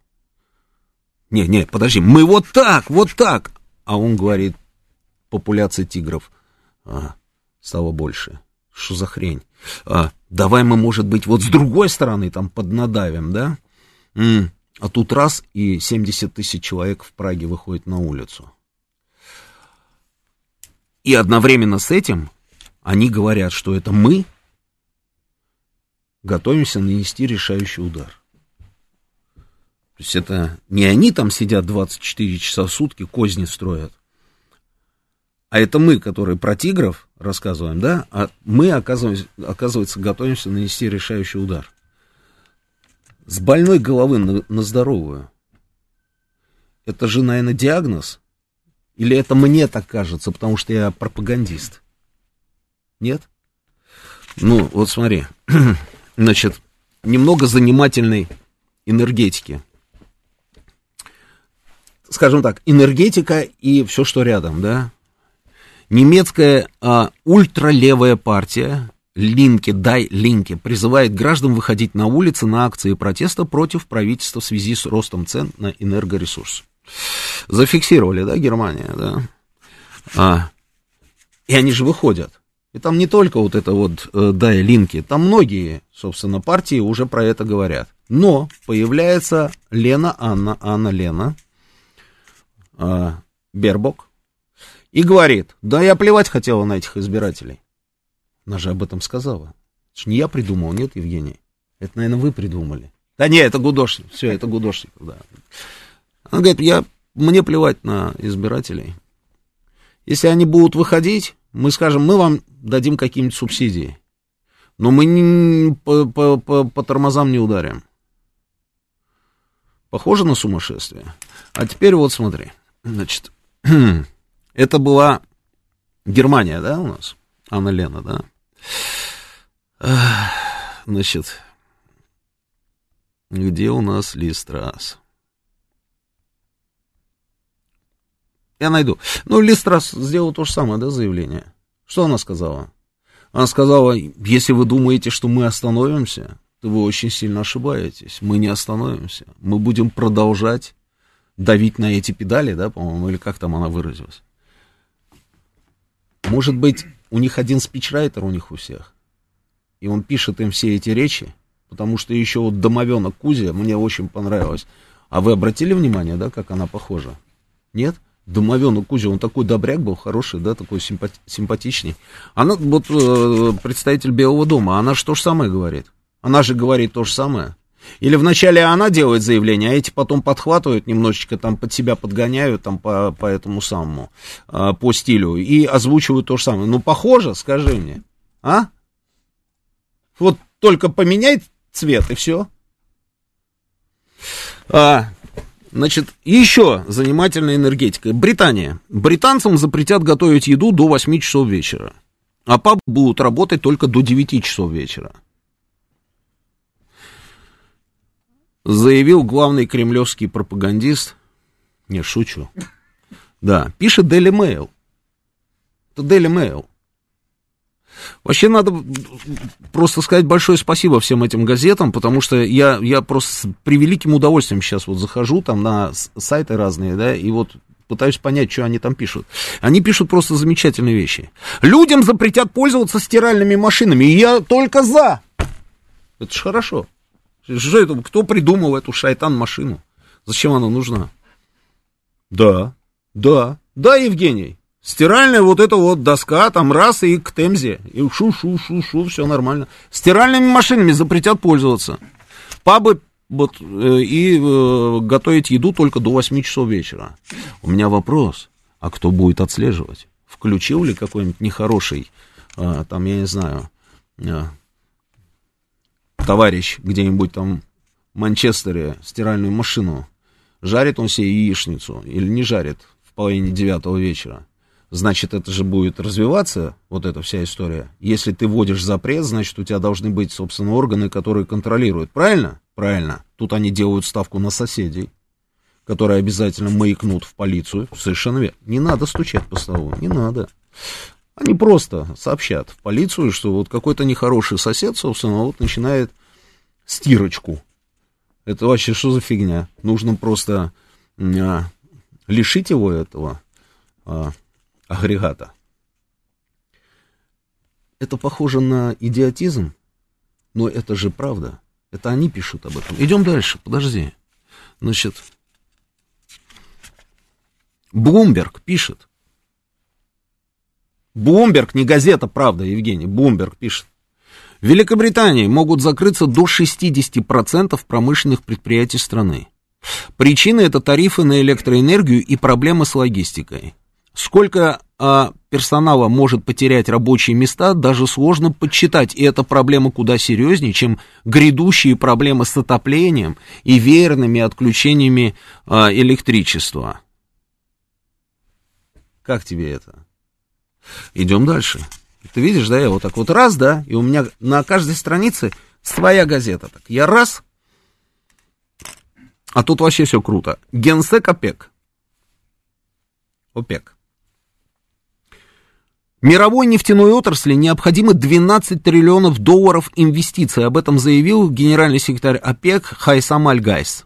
Не, не, подожди, мы вот так, вот так, а он говорит, популяция тигров. А, стала больше. Что за хрень? А, давай мы, может быть, вот с другой стороны там поднадавим, да? А тут раз, и 70 тысяч человек в Праге выходит на улицу. И одновременно с этим они говорят, что это мы готовимся нанести решающий удар. То есть это не они там сидят 24 часа в сутки, козни строят, а это мы, которые про тигров рассказываем, да, а мы, оказывается, оказывается готовимся нанести решающий удар. С больной головы на, на здоровую. Это же, наверное, диагноз? Или это мне так кажется, потому что я пропагандист? Нет? Ну, вот смотри. (clears throat) Значит, немного занимательной энергетики. Скажем так, энергетика и все, что рядом, да? Немецкая а, ультралевая партия Линки, дай Линки, призывает граждан выходить на улицы на акции протеста против правительства в связи с ростом цен на энергоресурсы. Зафиксировали, да, Германия, да? А, и они же выходят. И там не только вот это вот э, дай Линки, там многие, собственно, партии уже про это говорят. Но появляется Лена Анна, Анна Лена, э, Бербок, и говорит, да я плевать хотела на этих избирателей. Она же об этом сказала. Это же не я придумал, нет, Евгений? Это, наверное, вы придумали. Да не, это Гудошник, все, это Гудошник, да. Она говорит, я, мне плевать на избирателей. Если они будут выходить, мы скажем, мы вам дадим какие-нибудь субсидии. Но мы не, по, по, по, по тормозам не ударим. Похоже на сумасшествие. А теперь вот смотри. Значит, (clears throat) Это была Германия, да, у нас? Анна Лена, да? Значит, где у нас Листрас? Я найду. Ну, Листрас сделал то же самое, да, заявление. Что она сказала? Она сказала, если вы думаете, что мы остановимся, то вы очень сильно ошибаетесь. Мы не остановимся. Мы будем продолжать давить на эти педали, да, по-моему, или как там она выразилась. Может быть, у них один спичрайтер у них у всех. И он пишет им все эти речи, потому что еще вот домовенок Кузя мне очень понравилось. А вы обратили внимание, да, как она похожа? Нет? Домовенок Кузя, он такой добряк был, хороший, да, такой симпати- симпатичный. Она, вот э, представитель Белого дома, она же то же самое говорит. Она же говорит то же самое. Или вначале она делает заявление, а эти потом подхватывают немножечко, там под себя подгоняют, там по, по этому самому, э, по стилю, и озвучивают то же самое. Ну, похоже, скажи мне, а? Вот только поменяй цвет, и все. А, значит, еще занимательная энергетика. Британия. Британцам запретят готовить еду до 8 часов вечера. А паб будут работать только до 9 часов вечера. Заявил главный кремлевский пропагандист. Не, шучу. Да, пишет Daily Mail. Это Daily Mail. Вообще надо просто сказать большое спасибо всем этим газетам, потому что я, я просто с превеликим удовольствием сейчас вот захожу там на сайты разные, да, и вот пытаюсь понять, что они там пишут. Они пишут просто замечательные вещи. Людям запретят пользоваться стиральными машинами, и я только за. Это же хорошо. Кто придумал эту шайтан-машину? Зачем она нужна? Да, да, да, Евгений. Стиральная вот эта вот доска, там раз и к Темзе. И шу-шу-шу-шу, все нормально. Стиральными машинами запретят пользоваться. Пабы вот, э, и э, готовить еду только до 8 часов вечера. У меня вопрос. А кто будет отслеживать? Включил ли какой-нибудь нехороший, а, там, я не знаю, а, товарищ где-нибудь там в Манчестере стиральную машину, жарит он себе яичницу или не жарит в половине девятого вечера? Значит, это же будет развиваться, вот эта вся история. Если ты вводишь запрет, значит, у тебя должны быть, собственно, органы, которые контролируют. Правильно? Правильно. Тут они делают ставку на соседей которые обязательно маякнут в полицию, совершенно верно. Не надо стучать по столу, не надо. Они просто сообщат в полицию, что вот какой-то нехороший сосед, собственно, вот начинает стирочку. Это вообще что за фигня? Нужно просто а, лишить его этого а, агрегата. Это похоже на идиотизм, но это же правда. Это они пишут об этом. Идем дальше, подожди. Значит, Блумберг пишет. Блумберг, не газета «Правда», Евгений, Блумберг пишет. В Великобритании могут закрыться до 60% промышленных предприятий страны. Причина это тарифы на электроэнергию и проблемы с логистикой. Сколько а, персонала может потерять рабочие места, даже сложно подсчитать. И эта проблема куда серьезнее, чем грядущие проблемы с отоплением и веерными отключениями а, электричества. Как тебе это? Идем дальше. Ты видишь, да, я вот так вот раз, да, и у меня на каждой странице своя газета. Так, я раз, а тут вообще все круто. Генсек ОПЕК. ОПЕК. Мировой нефтяной отрасли необходимо 12 триллионов долларов инвестиций. Об этом заявил генеральный секретарь ОПЕК Хайсам Аль-Гайс.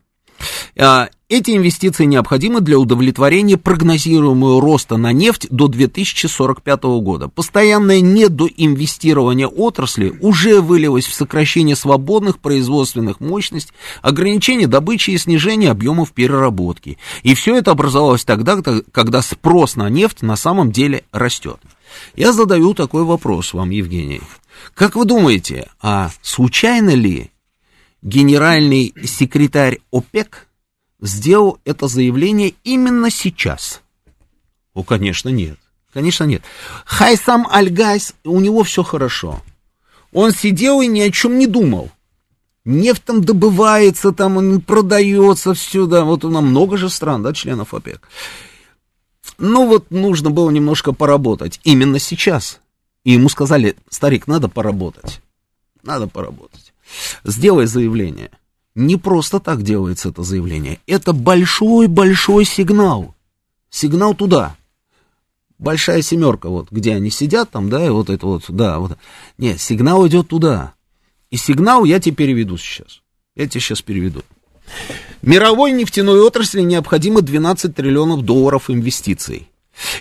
Эти инвестиции необходимы для удовлетворения прогнозируемого роста на нефть до 2045 года. Постоянное недоинвестирование отрасли уже вылилось в сокращение свободных производственных мощностей, ограничение добычи и снижение объемов переработки. И все это образовалось тогда, когда спрос на нефть на самом деле растет. Я задаю такой вопрос вам, Евгений. Как вы думаете, а случайно ли генеральный секретарь ОПЕК сделал это заявление именно сейчас? О, конечно, нет. Конечно, нет. Хайсам Аль-Гайс, у него все хорошо. Он сидел и ни о чем не думал. Нефть там добывается, там он продается всюду. Вот у нас много же стран, да, членов ОПЕК. Ну вот нужно было немножко поработать. Именно сейчас. И ему сказали, старик, надо поработать. Надо поработать. Сделай заявление. Не просто так делается это заявление. Это большой-большой сигнал. Сигнал туда. Большая семерка, вот где они сидят там, да, и вот это вот, да, вот. Нет, сигнал идет туда. И сигнал я тебе переведу сейчас. Я тебе сейчас переведу. Мировой нефтяной отрасли необходимо 12 триллионов долларов инвестиций.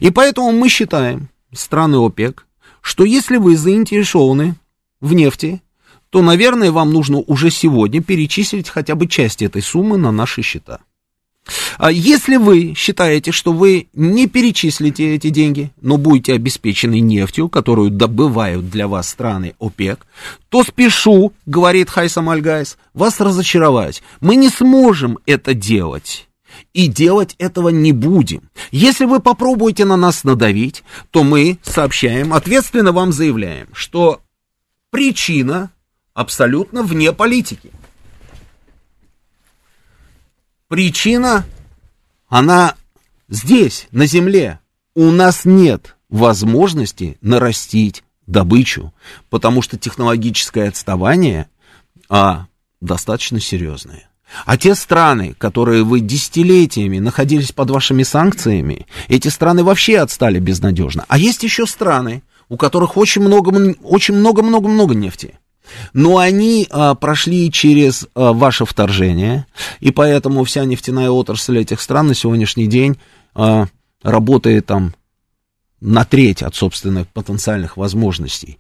И поэтому мы считаем, страны ОПЕК, что если вы заинтересованы в нефти, то, наверное, вам нужно уже сегодня перечислить хотя бы часть этой суммы на наши счета. А если вы считаете, что вы не перечислите эти деньги, но будете обеспечены нефтью, которую добывают для вас страны ОПЕК, то спешу, говорит Хайсам Альгайс, вас разочаровать. Мы не сможем это делать. И делать этого не будем. Если вы попробуете на нас надавить, то мы сообщаем, ответственно вам заявляем, что причина абсолютно вне политики. Причина, она здесь, на земле. У нас нет возможности нарастить добычу, потому что технологическое отставание а, достаточно серьезное. А те страны, которые вы десятилетиями находились под вашими санкциями, эти страны вообще отстали безнадежно. А есть еще страны, у которых очень много, очень много-много-много нефти. Но они а, прошли через а, ваше вторжение, и поэтому вся нефтяная отрасль этих стран на сегодняшний день а, работает там на треть от собственных потенциальных возможностей.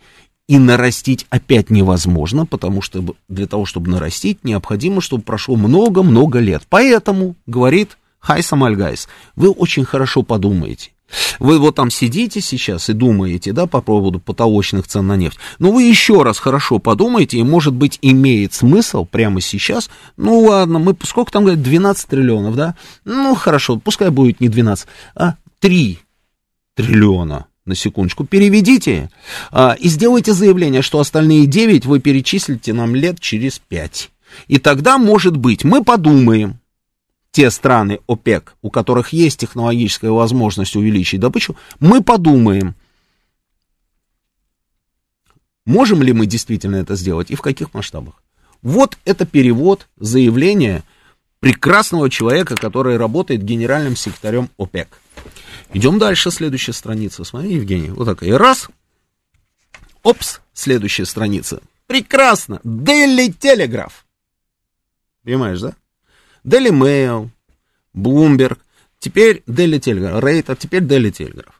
И нарастить опять невозможно, потому что для того, чтобы нарастить, необходимо, чтобы прошло много-много лет. Поэтому, говорит Хайсам Альгайс, вы очень хорошо подумаете. Вы вот там сидите сейчас и думаете, да, по поводу потолочных цен на нефть. Но вы еще раз хорошо подумайте, и, может быть, имеет смысл прямо сейчас, ну ладно, мы, сколько там говорят, 12 триллионов, да? Ну, хорошо, пускай будет не 12, а 3 триллиона на секундочку, переведите а, и сделайте заявление, что остальные 9 вы перечислите нам лет через 5. И тогда, может быть, мы подумаем, те страны ОПЕК, у которых есть технологическая возможность увеличить добычу, мы подумаем, можем ли мы действительно это сделать и в каких масштабах. Вот это перевод заявления прекрасного человека, который работает генеральным секретарем ОПЕК. Идем дальше, следующая страница. Смотри, Евгений, вот такая. Раз. Опс, следующая страница. Прекрасно. Daily Telegraph. Понимаешь, да? Daily Mail, Bloomberg. Теперь Daily Telegraph. Рейтер, теперь Daily Telegraph.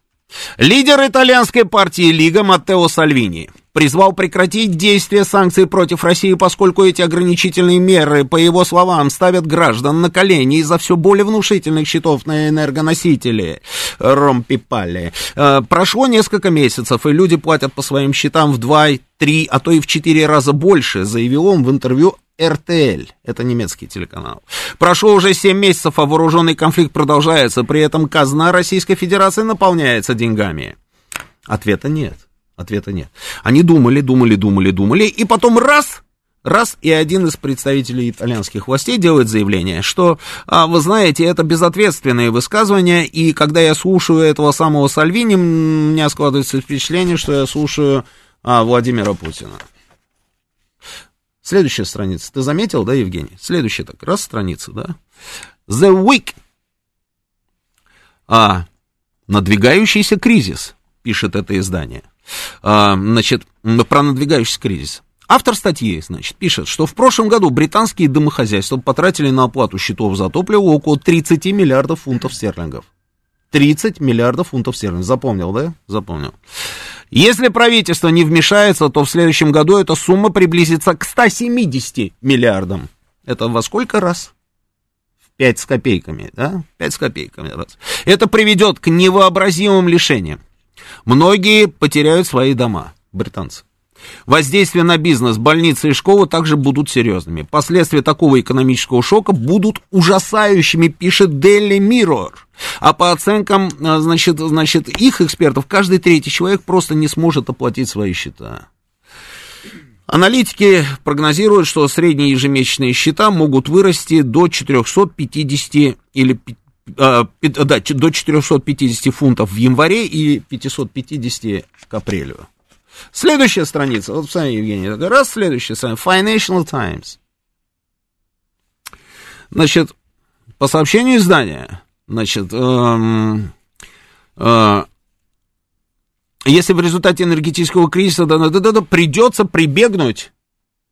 Лидер итальянской партии Лига Маттео Сальвини призвал прекратить действие санкций против России, поскольку эти ограничительные меры, по его словам, ставят граждан на колени из-за все более внушительных счетов на энергоносители. Ромпипали. Э, прошло несколько месяцев, и люди платят по своим счетам в 2, 3, а то и в 4 раза больше, заявил он в интервью РТЛ, это немецкий телеканал. Прошло уже 7 месяцев, а вооруженный конфликт продолжается, при этом казна Российской Федерации наполняется деньгами. Ответа нет. Ответа нет. Они думали, думали, думали, думали, и потом раз, раз, и один из представителей итальянских властей делает заявление, что, а, вы знаете, это безответственные высказывания, и когда я слушаю этого самого Сальвини, у меня складывается впечатление, что я слушаю а, Владимира Путина. Следующая страница. Ты заметил, да, Евгений? Следующая так, раз страница, да? The Week. А, надвигающийся кризис, пишет это издание. А, значит, про надвигающийся кризис. Автор статьи, значит, пишет, что в прошлом году британские домохозяйства потратили на оплату счетов за топливо около 30 миллиардов фунтов стерлингов. 30 миллиардов фунтов стерлингов. Запомнил, да? Запомнил. Если правительство не вмешается, то в следующем году эта сумма приблизится к 170 миллиардам. Это во сколько раз? В 5 с копейками, да? 5 с копейками раз. Это приведет к невообразимым лишениям. Многие потеряют свои дома, британцы. Воздействие на бизнес, больницы и школы также будут серьезными. Последствия такого экономического шока будут ужасающими, пишет Daily Mirror. А по оценкам, а, значит, значит, их экспертов, каждый третий человек просто не сможет оплатить свои счета. Аналитики прогнозируют, что средние ежемесячные счета могут вырасти до 450 или а, да, до 450 фунтов в январе и 550 к апрелю. Следующая страница, вот посмотри, Евгений, раз следующая страница, Financial Times. Значит, по сообщению издания, значит, эм, э, если в результате энергетического кризиса да, да, да, да, придется прибегнуть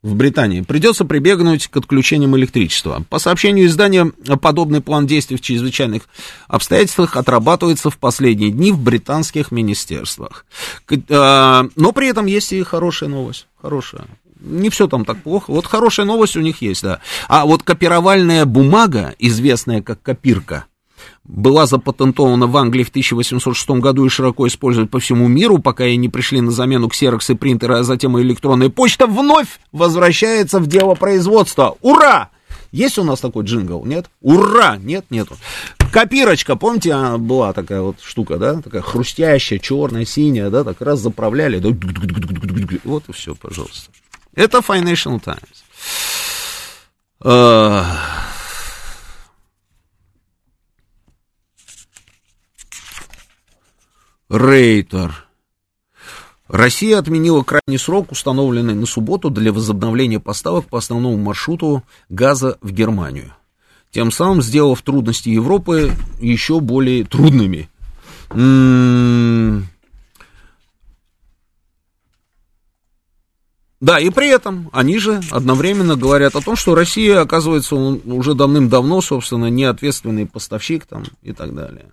в Британии, придется прибегнуть к отключениям электричества. По сообщению издания, подобный план действий в чрезвычайных обстоятельствах отрабатывается в последние дни в британских министерствах. А, но при этом есть и хорошая новость. Хорошая. Не все там так плохо. Вот хорошая новость у них есть, да. А вот копировальная бумага, известная как копирка, была запатентована в Англии в 1806 году и широко используют по всему миру, пока и не пришли на замену ксероксы, принтеры, а затем и электронная почта, вновь возвращается в дело производства. Ура! Есть у нас такой джингл, нет? Ура! Нет, нету. Копирочка, помните, она была такая вот штука, да? Такая хрустящая, черная, синяя, да? Так раз заправляли, да? Вот и все, пожалуйста. Это Financial Times. Рейтер. Россия отменила крайний срок, установленный на субботу для возобновления поставок по основному маршруту газа в Германию, тем самым сделав трудности Европы еще более трудными. М-м- да, и при этом они же одновременно говорят о том, что Россия, оказывается, уже давным-давно, собственно, неответственный поставщик там и так далее.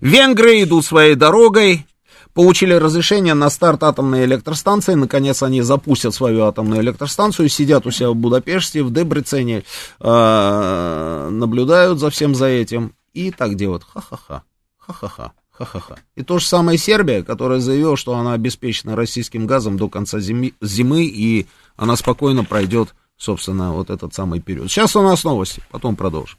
Венгры идут своей дорогой, получили разрешение на старт атомной электростанции. Наконец они запустят свою атомную электростанцию, сидят у себя в Будапеште, в Дебрецене, э, наблюдают за всем за этим и так делают. Ха-ха-ха, ха-ха-ха. Ха-ха-ха. И то же самое Сербия, которая заявила, что она обеспечена российским газом до конца зимы, зимы и она спокойно пройдет, собственно, вот этот самый период. Сейчас у нас новости, потом продолжим.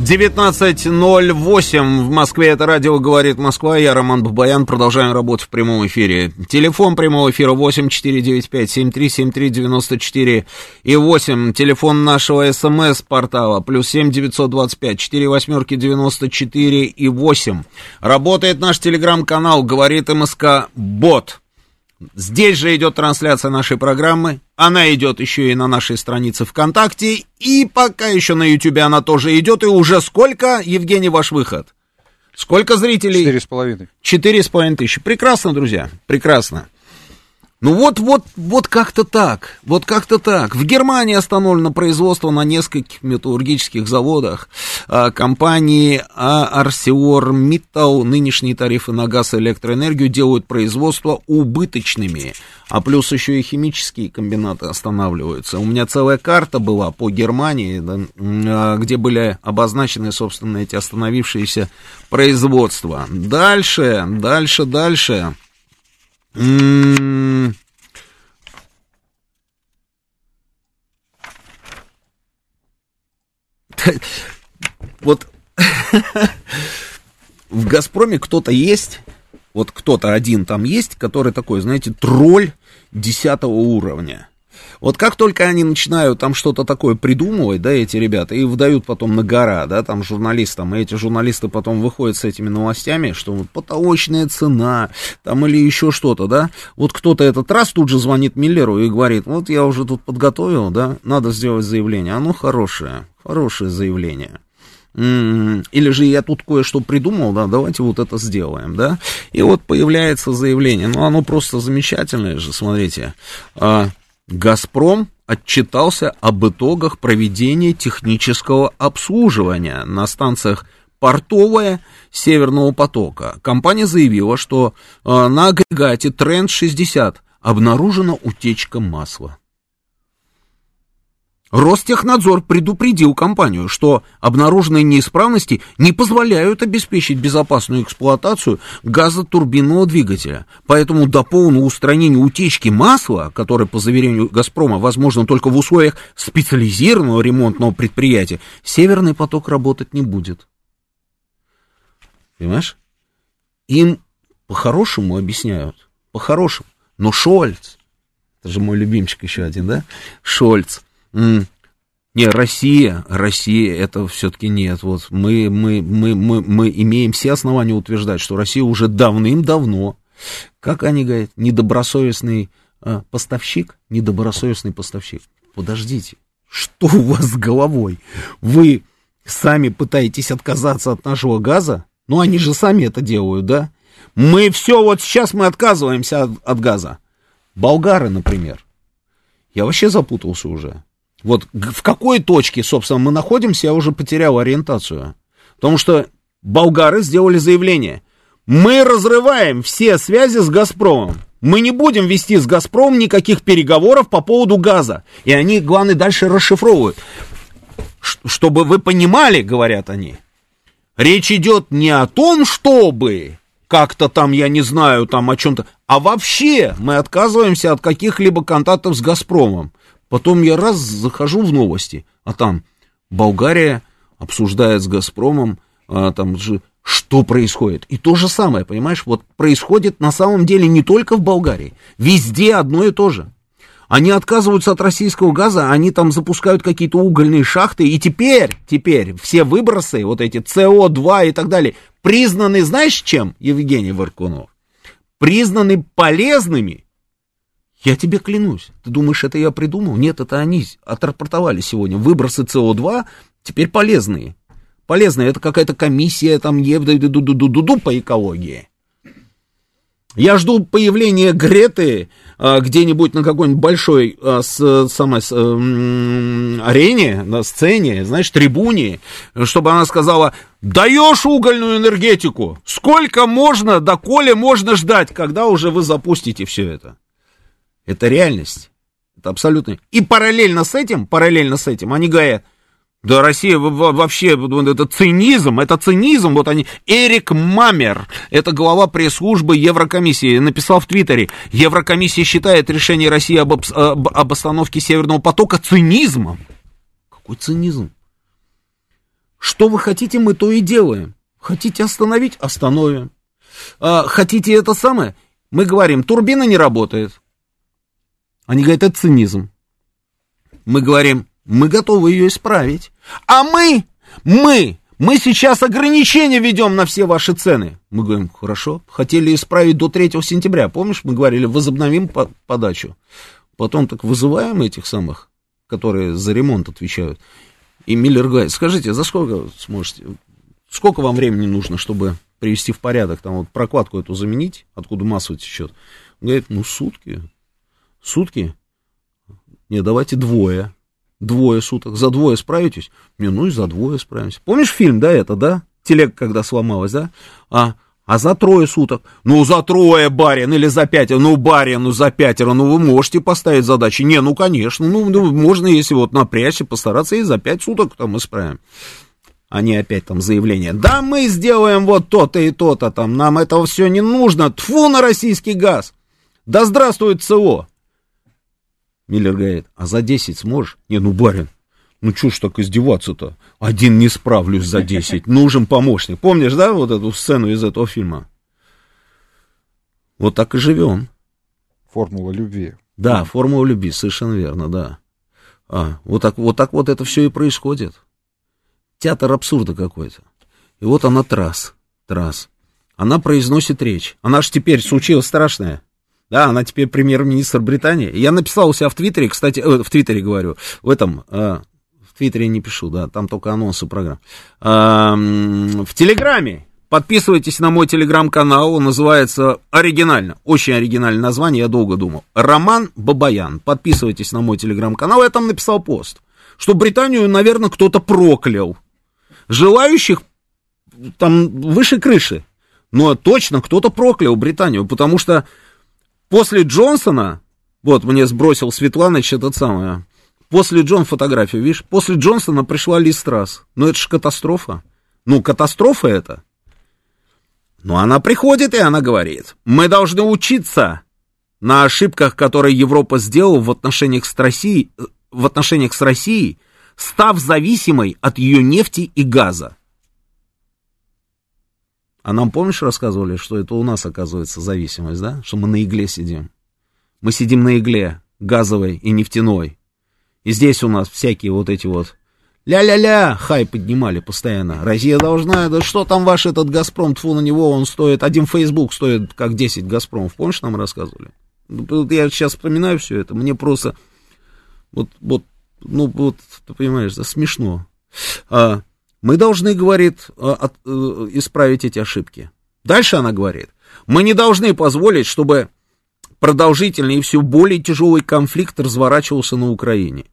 19.08 в Москве, это радио «Говорит Москва», я Роман Бабаян, продолжаем работу в прямом эфире. Телефон прямого эфира 8495-7373-94 и 8, телефон нашего СМС-портала, плюс 7 925 4 восьмерки 94 и 8. Работает наш телеграм-канал «Говорит МСК Бот». Здесь же идет трансляция нашей программы. Она идет еще и на нашей странице ВКонтакте. И пока еще на Ютубе она тоже идет. И уже сколько, Евгений, ваш выход? Сколько зрителей? Четыре с половиной. Четыре с половиной тысячи. Прекрасно, друзья, прекрасно. Ну вот, вот, вот как-то так, вот как-то так. В Германии остановлено производство на нескольких металлургических заводах а, компании ArcelorMittal. Нынешние тарифы на газ и электроэнергию делают производство убыточными, а плюс еще и химические комбинаты останавливаются. У меня целая карта была по Германии, а, где были обозначены, собственно, эти остановившиеся производства. Дальше, дальше, дальше. М-м-м. (laughs) Вот (laughs) в Газпроме кто-то есть, вот кто-то один там есть, который такой, знаете, тролль десятого уровня. Вот как только они начинают там что-то такое придумывать, да, эти ребята, и выдают потом на гора, да, там журналистам, и эти журналисты потом выходят с этими новостями, что вот потолочная цена, там или еще что-то, да, вот кто-то этот раз тут же звонит Миллеру и говорит, вот я уже тут подготовил, да, надо сделать заявление, оно хорошее, хорошее заявление. М-м-м. Или же я тут кое-что придумал, да, давайте вот это сделаем, да. И вот появляется заявление, ну оно просто замечательное же, смотрите. А, «Газпром» отчитался об итогах проведения технического обслуживания на станциях «Портовая» Северного потока. Компания заявила, что э, на агрегате «Тренд-60» обнаружена утечка масла. Ростехнадзор предупредил компанию, что обнаруженные неисправности не позволяют обеспечить безопасную эксплуатацию газотурбинного двигателя. Поэтому до полного устранения утечки масла, которое, по заверению «Газпрома», возможно только в условиях специализированного ремонтного предприятия, «Северный поток» работать не будет. Понимаешь? Им по-хорошему объясняют. По-хорошему. Но Шольц, это же мой любимчик еще один, да? Шольц – не, Россия, Россия, это все-таки нет. Вот мы, мы, мы, мы, мы имеем все основания утверждать, что Россия уже давным-давно, как они говорят, недобросовестный э, поставщик, недобросовестный поставщик. Подождите, что у вас с головой? Вы сами пытаетесь отказаться от нашего газа? Ну, они же сами это делают, да? Мы все, вот сейчас мы отказываемся от, от газа. Болгары, например. Я вообще запутался уже. Вот в какой точке, собственно, мы находимся, я уже потерял ориентацию. Потому что болгары сделали заявление. Мы разрываем все связи с «Газпромом». Мы не будем вести с «Газпромом» никаких переговоров по поводу газа. И они, главное, дальше расшифровывают. Чтобы вы понимали, говорят они, речь идет не о том, чтобы как-то там, я не знаю, там о чем-то, а вообще мы отказываемся от каких-либо контактов с «Газпромом». Потом я раз захожу в новости, а там Болгария обсуждает с Газпромом, а, там же что происходит. И то же самое, понимаешь, вот происходит на самом деле не только в Болгарии, везде одно и то же. Они отказываются от российского газа, они там запускают какие-то угольные шахты, и теперь, теперь все выбросы, вот эти СО2 и так далее, признаны, знаешь чем, Евгений Варкунов? Признаны полезными я тебе клянусь. Ты думаешь, это я придумал? Нет, это они отрапортовали сегодня. Выбросы СО2 теперь полезные. Полезные. Это какая-то комиссия там ду по экологии. Я жду появления Греты а, где-нибудь на какой-нибудь большой а, с, самой, с, а, арене, на сцене, знаешь, трибуне, чтобы она сказала, даешь угольную энергетику, сколько можно, доколе можно ждать, когда уже вы запустите все это. Это реальность. Это абсолютно. И параллельно с этим, параллельно с этим, они говорят, да, Россия вообще, это цинизм, это цинизм, вот они, Эрик Мамер, это глава пресс-службы Еврокомиссии, написал в Твиттере, Еврокомиссия считает решение России об, об, об остановке Северного потока цинизмом. Какой цинизм? Что вы хотите, мы то и делаем. Хотите остановить? Остановим. А, хотите это самое? Мы говорим, турбина не работает. Они говорят, это цинизм. Мы говорим, мы готовы ее исправить. А мы, мы, мы сейчас ограничения ведем на все ваши цены. Мы говорим, хорошо, хотели исправить до 3 сентября. Помнишь, мы говорили, возобновим по подачу. Потом так вызываем этих самых, которые за ремонт отвечают. И Миллер говорит, скажите, за сколько сможете, сколько вам времени нужно, чтобы привести в порядок, там вот прокладку эту заменить, откуда масло течет? Он говорит, ну сутки, сутки. Не, давайте двое. Двое суток. За двое справитесь? Не, ну и за двое справимся. Помнишь фильм, да, это, да? Телега, когда сломалась, да? А, а за трое суток? Ну, за трое, барин, или за пятеро. Ну, барин, ну, за пятеро. Ну, вы можете поставить задачи. Не, ну, конечно. Ну, ну можно, если вот напрячься, постараться и за пять суток там исправим. Они опять там заявление. Да мы сделаем вот то-то и то-то там. Нам этого все не нужно. Тфу на российский газ. Да здравствует ЦО. Миллер говорит, а за 10 сможешь? Не, ну, барин, ну чё ж так издеваться-то? Один не справлюсь за 10, нужен помощник. Помнишь, да, вот эту сцену из этого фильма? Вот так и живем. Формула любви. Да, формула любви, совершенно верно, да. А, вот так, вот так вот это все и происходит. Театр абсурда какой-то. И вот она трасс, трасс. Она произносит речь. Она ж теперь случилась страшная. Да, она теперь премьер-министр Британии. Я написал у себя в Твиттере, кстати, э, в Твиттере говорю, в этом, э, в Твиттере не пишу, да, там только анонсы программ. Э, в Телеграме Подписывайтесь на мой телеграм-канал, он называется оригинально, очень оригинальное название, я долго думал. Роман Бабаян. Подписывайтесь на мой телеграм-канал, я там написал пост, что Британию, наверное, кто-то проклял. Желающих там выше крыши. Но точно кто-то проклял Британию, потому что После Джонсона, вот мне сбросил Светланыч этот самое, после Джон фотографию, видишь, после Джонсона пришла Ли Страс. Ну это же катастрофа. Ну, катастрофа это. Но она приходит и она говорит, мы должны учиться на ошибках, которые Европа сделала в отношениях с Россией, в отношениях с Россией, став зависимой от ее нефти и газа. А нам, помнишь, рассказывали, что это у нас, оказывается, зависимость, да? Что мы на игле сидим. Мы сидим на игле газовой и нефтяной. И здесь у нас всякие вот эти вот ля-ля-ля, хай поднимали постоянно. Россия должна, да что там ваш этот Газпром, тфу на него, он стоит, один Facebook стоит как 10 Газпромов, помнишь, нам рассказывали? Я сейчас вспоминаю все это, мне просто, вот, вот, ну, вот, ты понимаешь, да, смешно. А, мы должны, говорит, э, э, исправить эти ошибки. Дальше она говорит, мы не должны позволить, чтобы продолжительный и все более тяжелый конфликт разворачивался на Украине.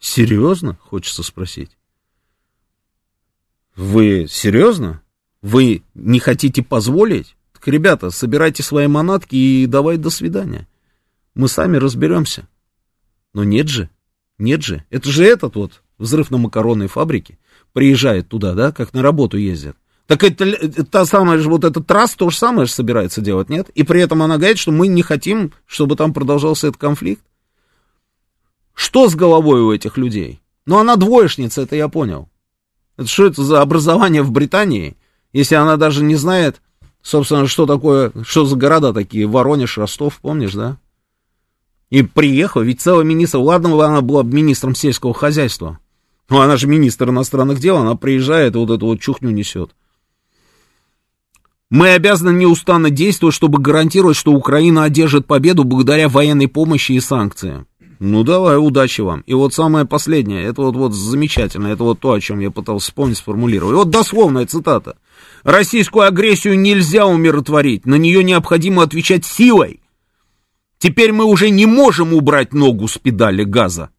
Серьезно, хочется спросить. Вы серьезно? Вы не хотите позволить? Так, ребята, собирайте свои манатки и давай до свидания. Мы сами разберемся. Но нет же, нет же. Это же этот вот взрыв на макаронной фабрике приезжает туда, да, как на работу ездят. Так это та самая же, вот этот трасс то же самое же собирается делать, нет? И при этом она говорит, что мы не хотим, чтобы там продолжался этот конфликт. Что с головой у этих людей? Ну, она двоечница, это я понял. Это что это за образование в Британии, если она даже не знает, собственно, что такое, что за города такие, Воронеж, Ростов, помнишь, да? И приехал, ведь целый министр, ладно, она была министром сельского хозяйства, ну, она же министр иностранных дел, она приезжает и вот эту вот чухню несет. Мы обязаны неустанно действовать, чтобы гарантировать, что Украина одержит победу благодаря военной помощи и санкциям. Ну давай, удачи вам. И вот самое последнее, это вот, вот замечательно, это вот то, о чем я пытался вспомнить, сформулировать. Вот дословная цитата. Российскую агрессию нельзя умиротворить, на нее необходимо отвечать силой. Теперь мы уже не можем убрать ногу с педали газа.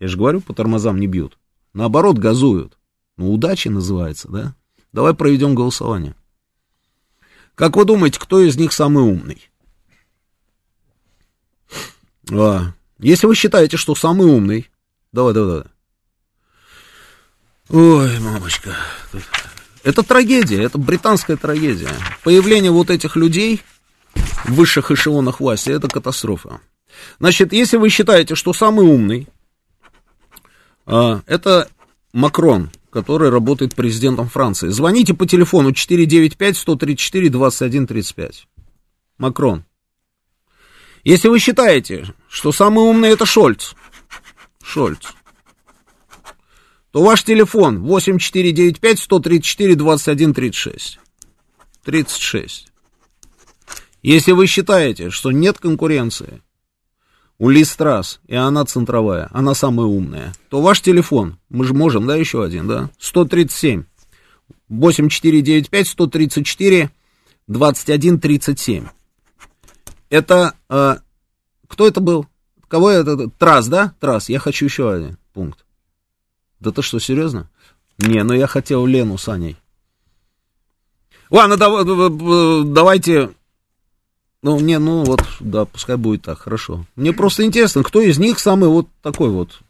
Я же говорю, по тормозам не бьют. Наоборот, газуют. Ну, удача называется, да? Давай проведем голосование. Как вы думаете, кто из них самый умный? А, если вы считаете, что самый умный, давай, давай, давай. Ой, мамочка. Это трагедия, это британская трагедия. Появление вот этих людей в высших эшелонах власти, это катастрофа. Значит, если вы считаете, что самый умный, это Макрон, который работает президентом Франции. Звоните по телефону 495-134-2135. Макрон. Если вы считаете, что самый умный это Шольц, Шольц, то ваш телефон 8495-134-2136. 36. Если вы считаете, что нет конкуренции, у Листрас, и она центровая, она самая умная, то ваш телефон, мы же можем, да, еще один, да, 137, 8495, 134, 21, 37. Это, э, кто это был? Кого это? Трас, да? Трас, я хочу еще один пункт. Да ты что, серьезно? Не, ну я хотел Лену с Аней. Ладно, давайте ну, не, ну вот, да, пускай будет так, хорошо. Мне просто интересно, кто из них самый вот такой вот,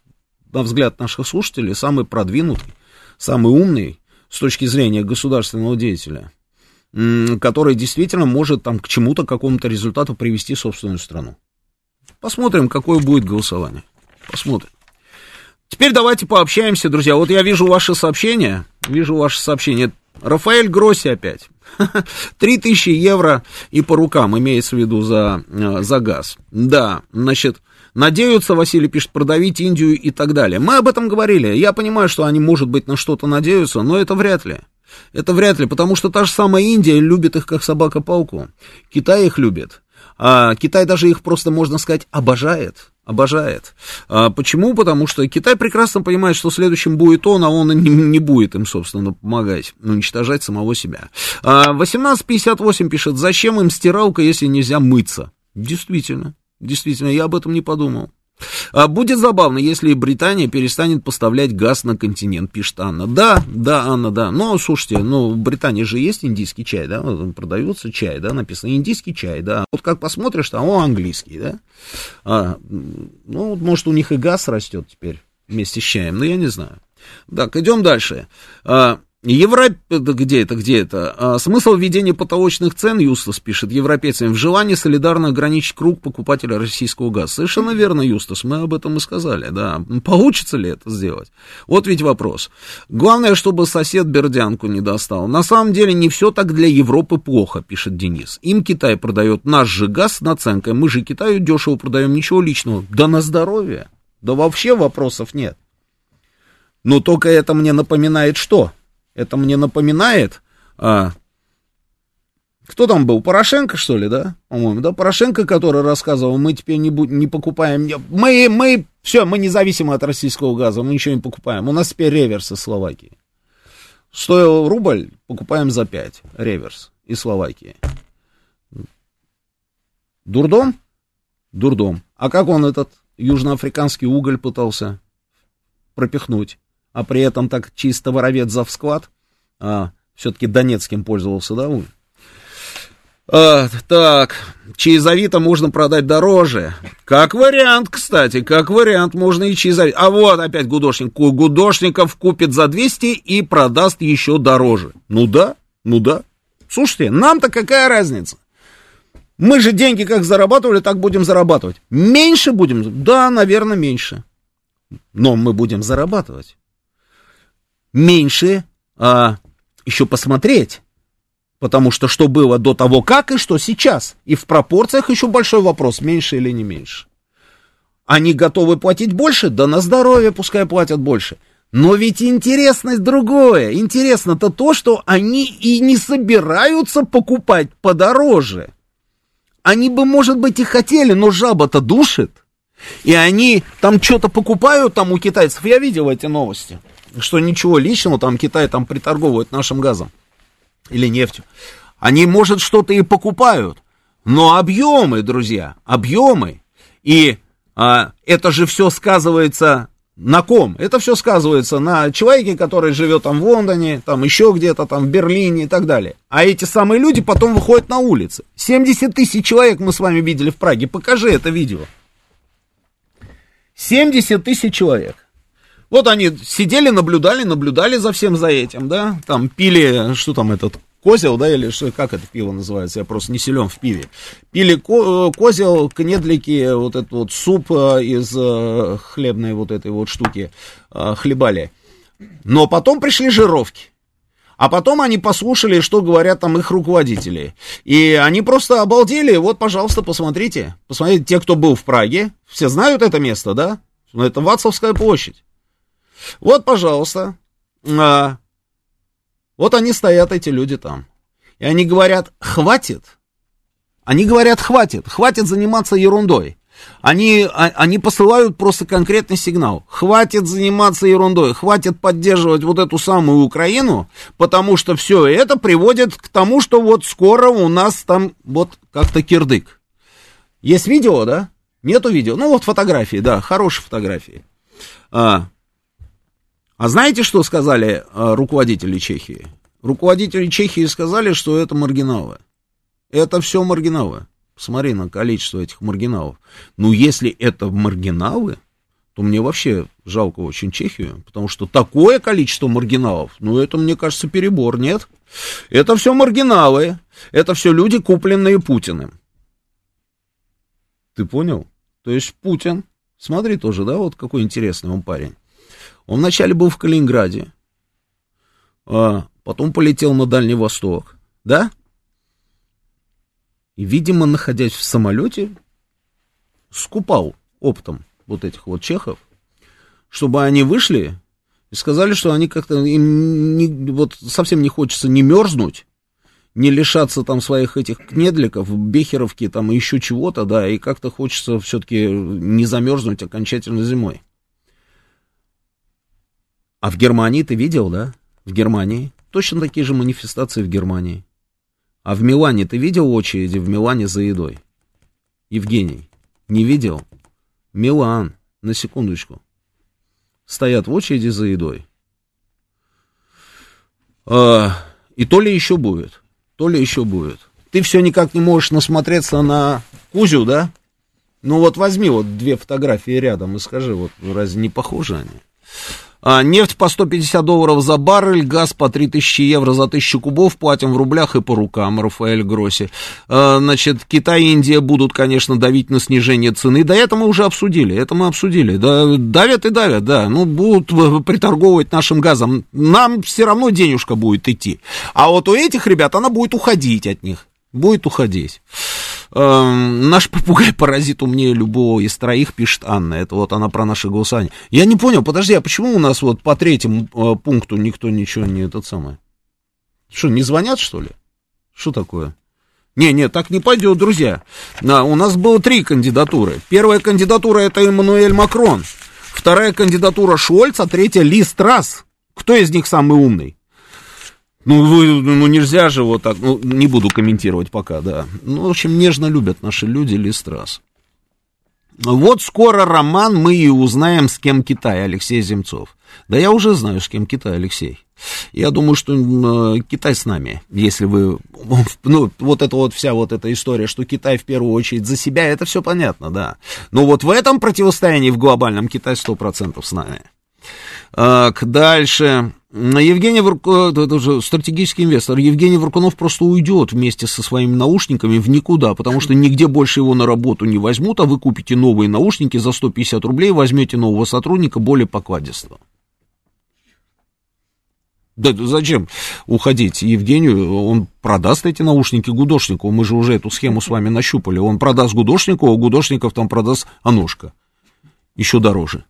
на взгляд наших слушателей, самый продвинутый, самый умный с точки зрения государственного деятеля, который действительно может там к чему-то, какому-то результату привести собственную страну. Посмотрим, какое будет голосование. Посмотрим. Теперь давайте пообщаемся, друзья. Вот я вижу ваши сообщения, вижу ваши сообщения. Рафаэль Гросси опять. (laughs) 3000 евро и по рукам, имеется в виду за, э, за газ. Да, значит, надеются, Василий пишет, продавить Индию и так далее. Мы об этом говорили. Я понимаю, что они, может быть, на что-то надеются, но это вряд ли. Это вряд ли, потому что та же самая Индия любит их как собака палку. Китай их любит. А Китай даже их просто, можно сказать, обожает. Обожает. А почему? Потому что Китай прекрасно понимает, что следующим будет он, а он не, не будет им, собственно, помогать, уничтожать самого себя. А 1858 пишет, зачем им стиралка, если нельзя мыться? Действительно, действительно, я об этом не подумал. А будет забавно, если Британия перестанет поставлять газ на континент, пишет Анна. Да, да, Анна, да. Но, слушайте, ну, в Британии же есть индийский чай, да, продается чай, да, написано индийский чай, да. Вот как посмотришь, там, о, английский, да. А, ну, может, у них и газ растет теперь вместе с чаем, но я не знаю. Так, идем дальше. А, Европ... Где это, где это? А, смысл введения потолочных цен, Юстас пишет, европейцам в желании солидарно ограничить круг покупателя российского газа. Совершенно верно, Юстас, мы об этом и сказали, да. Получится ли это сделать? Вот ведь вопрос. Главное, чтобы сосед бердянку не достал. На самом деле не все так для Европы плохо, пишет Денис. Им Китай продает наш же газ с наценкой, мы же Китаю дешево продаем, ничего личного. Да на здоровье. Да вообще вопросов нет. Но только это мне напоминает что? Это мне напоминает... А, кто там был? Порошенко, что ли, да? По-моему, да? Порошенко, который рассказывал, мы теперь не, будем, не покупаем... Мы, мы, все, мы независимы от российского газа, мы ничего не покупаем. У нас теперь реверс из Словакии. Стоил рубль, покупаем за 5. Реверс из Словакии. Дурдом? Дурдом. А как он этот южноафриканский уголь пытался пропихнуть? А при этом так чисто воровец за всклад, а, все-таки Донецким пользовался, да, он? А, так, чаезовито можно продать дороже. Как вариант, кстати, как вариант, можно и чаезовито. А вот опять гудошник. Гудошников купит за 200 и продаст еще дороже. Ну да, ну да. Слушайте, нам-то какая разница? Мы же деньги как зарабатывали, так будем зарабатывать. Меньше будем? Да, наверное, меньше. Но мы будем зарабатывать меньше а, еще посмотреть. Потому что что было до того, как и что сейчас. И в пропорциях еще большой вопрос, меньше или не меньше. Они готовы платить больше? Да на здоровье пускай платят больше. Но ведь интересность другое. Интересно-то то, что они и не собираются покупать подороже. Они бы, может быть, и хотели, но жаба-то душит. И они там что-то покупают там у китайцев. Я видел эти новости что ничего личного, там Китай там приторговывает нашим газом. или нефтью, они, может, что-то и покупают, но объемы, друзья, объемы. И а, это же все сказывается на ком? Это все сказывается на человеке, который живет там в Лондоне, там еще где-то, там в Берлине и так далее. А эти самые люди потом выходят на улицы. 70 тысяч человек мы с вами видели в Праге. Покажи это видео. 70 тысяч человек. Вот они сидели, наблюдали, наблюдали за всем за этим, да, там пили, что там этот, козел, да, или что, как это пиво называется, я просто не силен в пиве. Пили ко- козел, кнедлики, вот этот вот суп э, из э, хлебной вот этой вот штуки э, хлебали. Но потом пришли жировки. А потом они послушали, что говорят там их руководители. И они просто обалдели. Вот, пожалуйста, посмотрите. Посмотрите, те, кто был в Праге, все знают это место, да? Это Вацлавская площадь. Вот, пожалуйста. А, вот они стоят, эти люди там. И они говорят, хватит. Они говорят, хватит, хватит заниматься ерундой. Они, а, они посылают просто конкретный сигнал. Хватит заниматься ерундой, хватит поддерживать вот эту самую Украину, потому что все это приводит к тому, что вот скоро у нас там вот как-то кирдык. Есть видео, да? Нету видео. Ну вот фотографии, да, хорошие фотографии. А, а знаете, что сказали а, руководители Чехии? Руководители Чехии сказали, что это маргиналы. Это все маргиналы. Посмотри на количество этих маргиналов. Ну, если это маргиналы, то мне вообще жалко очень Чехию, потому что такое количество маргиналов, ну, это, мне кажется, перебор, нет? Это все маргиналы, это все люди, купленные Путиным. Ты понял? То есть Путин, смотри тоже, да, вот какой интересный он парень. Он вначале был в Калининграде, а потом полетел на Дальний Восток, да? И, видимо, находясь в самолете, скупал оптом вот этих вот чехов, чтобы они вышли и сказали, что они как-то им не, вот совсем не хочется не мерзнуть, не лишаться там своих этих кнедликов, бехеровки, там еще чего-то, да, и как-то хочется все-таки не замерзнуть окончательно зимой. А в Германии ты видел, да? В Германии. Точно такие же манифестации в Германии. А в Милане ты видел очереди в Милане за едой? Евгений, не видел? Милан, на секундочку. Стоят в очереди за едой. А, и то ли еще будет, то ли еще будет. Ты все никак не можешь насмотреться на Кузю, да? Ну вот возьми вот две фотографии рядом и скажи, вот разве не похожи они? А, нефть по 150 долларов за баррель, газ по 3000 евро за 1000 кубов, платим в рублях и по рукам, Рафаэль Гросси. А, значит, Китай и Индия будут, конечно, давить на снижение цены. Да это мы уже обсудили, это мы обсудили. Да, давят и давят, да. Ну, будут приторговывать нашим газом. Нам все равно денежка будет идти. А вот у этих ребят она будет уходить от них. Будет уходить. Эм, наш попугай-паразит умнее любого из троих, пишет Анна. Это вот она про наше голосование. Я не понял, подожди, а почему у нас вот по третьему э, пункту никто ничего не этот самый? Что, не звонят, что ли? Что такое? Не, не, так не пойдет, друзья. Да, у нас было три кандидатуры. Первая кандидатура это Эммануэль Макрон. Вторая кандидатура Шольц, а третья Ли Страс. Кто из них самый умный? Ну, вы, ну, нельзя же вот так, ну, не буду комментировать пока, да. Ну, в общем, нежно любят наши люди Листрас. Вот скоро роман мы и узнаем, с кем Китай, Алексей Земцов. Да я уже знаю, с кем Китай, Алексей. Я думаю, что э, Китай с нами, если вы... Ну, вот эта вот вся вот эта история, что Китай в первую очередь за себя, это все понятно, да. Но вот в этом противостоянии, в глобальном, Китай 100% с нами. Так, дальше. Евгений Варкунов, это уже стратегический инвестор, Евгений Варкунов просто уйдет вместе со своими наушниками в никуда, потому что нигде больше его на работу не возьмут, а вы купите новые наушники за 150 рублей, возьмете нового сотрудника более покладистого. Да зачем уходить Евгению? Он продаст эти наушники Гудошнику. Мы же уже эту схему с вами нащупали. Он продаст Гудошнику, а Гудошников там продаст Аношка. Еще дороже.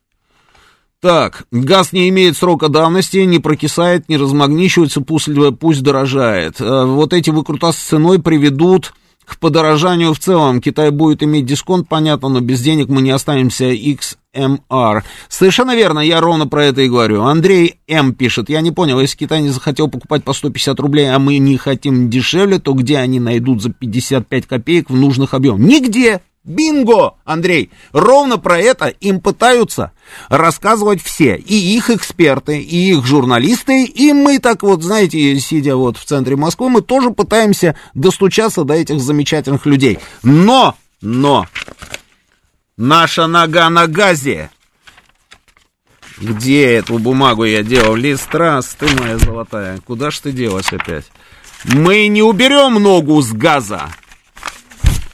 Так, газ не имеет срока давности, не прокисает, не размагничивается, пусть, пусть дорожает. Э, вот эти выкрутасы с ценой приведут к подорожанию в целом. Китай будет иметь дисконт, понятно, но без денег мы не останемся XMR. Совершенно верно, я ровно про это и говорю. Андрей М. пишет, я не понял, если Китай не захотел покупать по 150 рублей, а мы не хотим дешевле, то где они найдут за 55 копеек в нужных объемах? Нигде! Бинго, Андрей! Ровно про это им пытаются рассказывать все. И их эксперты, и их журналисты, и мы так вот, знаете, сидя вот в центре Москвы, мы тоже пытаемся достучаться до этих замечательных людей. Но, но, наша нога на газе. Где эту бумагу я делал? Листрас, ты моя золотая. Куда ж ты делась опять? Мы не уберем ногу с газа.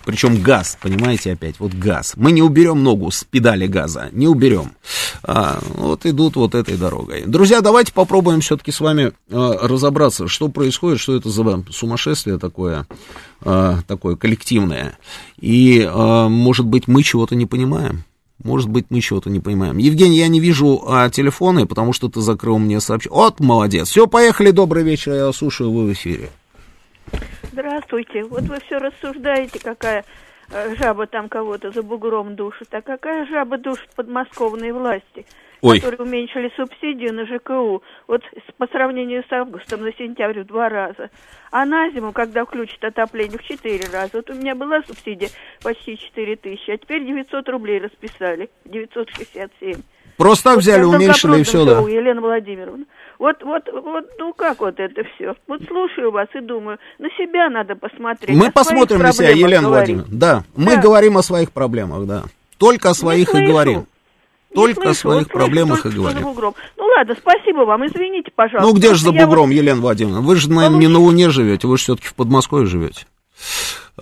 Причем газ, понимаете, опять, вот газ. Мы не уберем ногу с педали газа, не уберем. А, вот идут вот этой дорогой. Друзья, давайте попробуем все-таки с вами а, разобраться, что происходит, что это за сумасшествие такое, а, такое коллективное. И, а, может быть, мы чего-то не понимаем. Может быть, мы чего-то не понимаем. Евгений, я не вижу а, телефоны, потому что ты закрыл мне сообщение. Вот, молодец. Все, поехали, добрый вечер, я слушаю, вы в эфире. Здравствуйте. Вот вы все рассуждаете, какая э, жаба там кого-то за бугром душит. А какая жаба душит подмосковные власти, Ой. которые уменьшили субсидию на ЖКУ вот по сравнению с августом на сентябрь в два раза. А на зиму, когда включат отопление, в четыре раза. Вот у меня была субсидия почти 4 тысячи, а теперь 900 рублей расписали, 967. Просто Вот взяли, уменьшили и все, да. Елена Владимировна. Вот, вот, вот, ну как вот это все? Вот слушаю вас и думаю, на себя надо посмотреть. Мы о посмотрим на себя, Елена говорить. Владимировна. Да, мы Да. говорим о своих проблемах, да. Только о своих и говорим. Только о слышу, своих вот проблемах и говорим. бугром. Ну ладно, спасибо вам, извините, пожалуйста. Ну где же за бугром, вот- Елена Владимировна? Вы же, наверное, не на Луне живете, вы же все-таки в Подмосковье живете.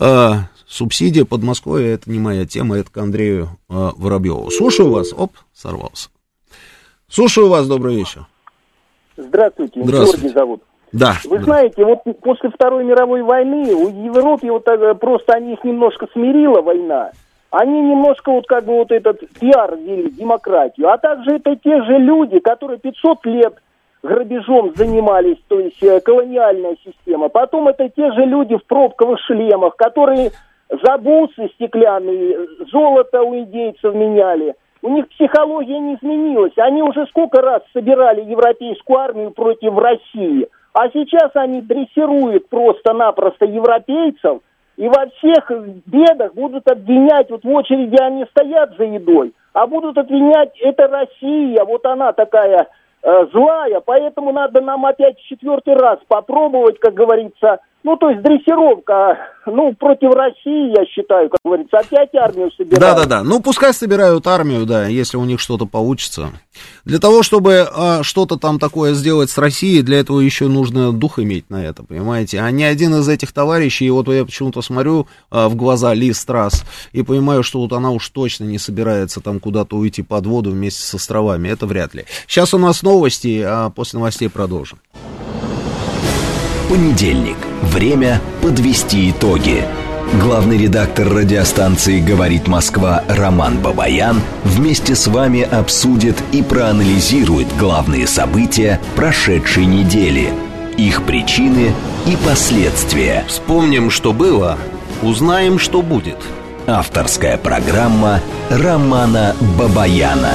А, субсидия Подмосковья это не моя тема, это к Андрею а, Воробьеву. Слушаю вас. Оп, сорвался. Слушаю вас, добрый вечер. Здравствуйте, Здравствуйте. Георгий зовут. Да. Вы знаете, вот после Второй мировой войны у Европе вот э, просто они их немножко смирила война. Они немножко вот как бы вот этот пиар вели, демократию. А также это те же люди, которые 500 лет грабежом занимались, то есть э, колониальная система. Потом это те же люди в пробковых шлемах, которые за бусы стеклянные, э, золото у индейцев меняли. У них психология не изменилась. Они уже сколько раз собирали европейскую армию против России. А сейчас они дрессируют просто-напросто европейцев и во всех бедах будут обвинять, вот в очереди они стоят за едой, а будут обвинять, это Россия, вот она такая э, злая, поэтому надо нам опять в четвертый раз попробовать, как говорится, ну, то есть дрессировка, ну, против России, я считаю, как говорится, опять армию собирать. Да-да-да. Ну, пускай собирают армию, да, если у них что-то получится. Для того, чтобы а, что-то там такое сделать с Россией, для этого еще нужно дух иметь на это, понимаете? А ни один из этих товарищей, вот я почему-то смотрю а, в глаза Ли Страс и понимаю, что вот она уж точно не собирается там куда-то уйти под воду вместе с островами. Это вряд ли. Сейчас у нас новости, а после новостей продолжим. Понедельник. Время подвести итоги. Главный редактор радиостанции «Говорит Москва» Роман Бабаян вместе с вами обсудит и проанализирует главные события прошедшей недели, их причины и последствия. Вспомним, что было, узнаем, что будет. Авторская программа Романа Бабаяна.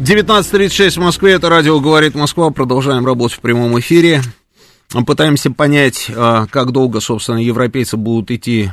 19.36 в Москве, это радио «Говорит Москва», продолжаем работать в прямом эфире. Пытаемся понять, а, как долго, собственно, европейцы будут идти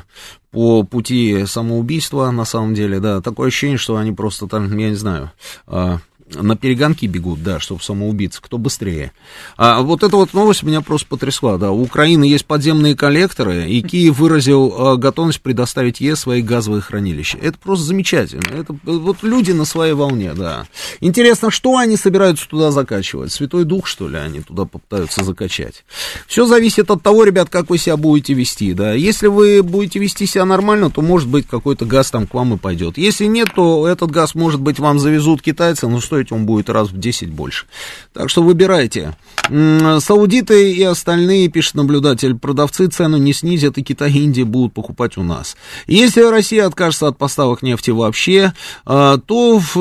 по пути самоубийства, на самом деле, да, такое ощущение, что они просто там, я не знаю, а, на перегонки бегут, да, чтобы самоубиться, кто быстрее. А вот эта вот новость меня просто потрясла, да, у Украины есть подземные коллекторы, и Киев выразил а, готовность предоставить ЕС свои газовые хранилища. Это просто замечательно, это вот люди на своей волне, да. Интересно, что они собираются туда закачивать? Святой Дух, что ли, они туда попытаются закачать? Все зависит от того, ребят, как вы себя будете вести, да. Если вы будете вести себя нормально, то, может быть, какой-то газ там к вам и пойдет. Если нет, то этот газ, может быть, вам завезут китайцы, но стоит стоить, он будет раз в 10 больше. Так что выбирайте. Саудиты и остальные, пишет наблюдатель, продавцы цену не снизят, и Китай и Индия будут покупать у нас. Если Россия откажется от поставок нефти вообще, а, то в,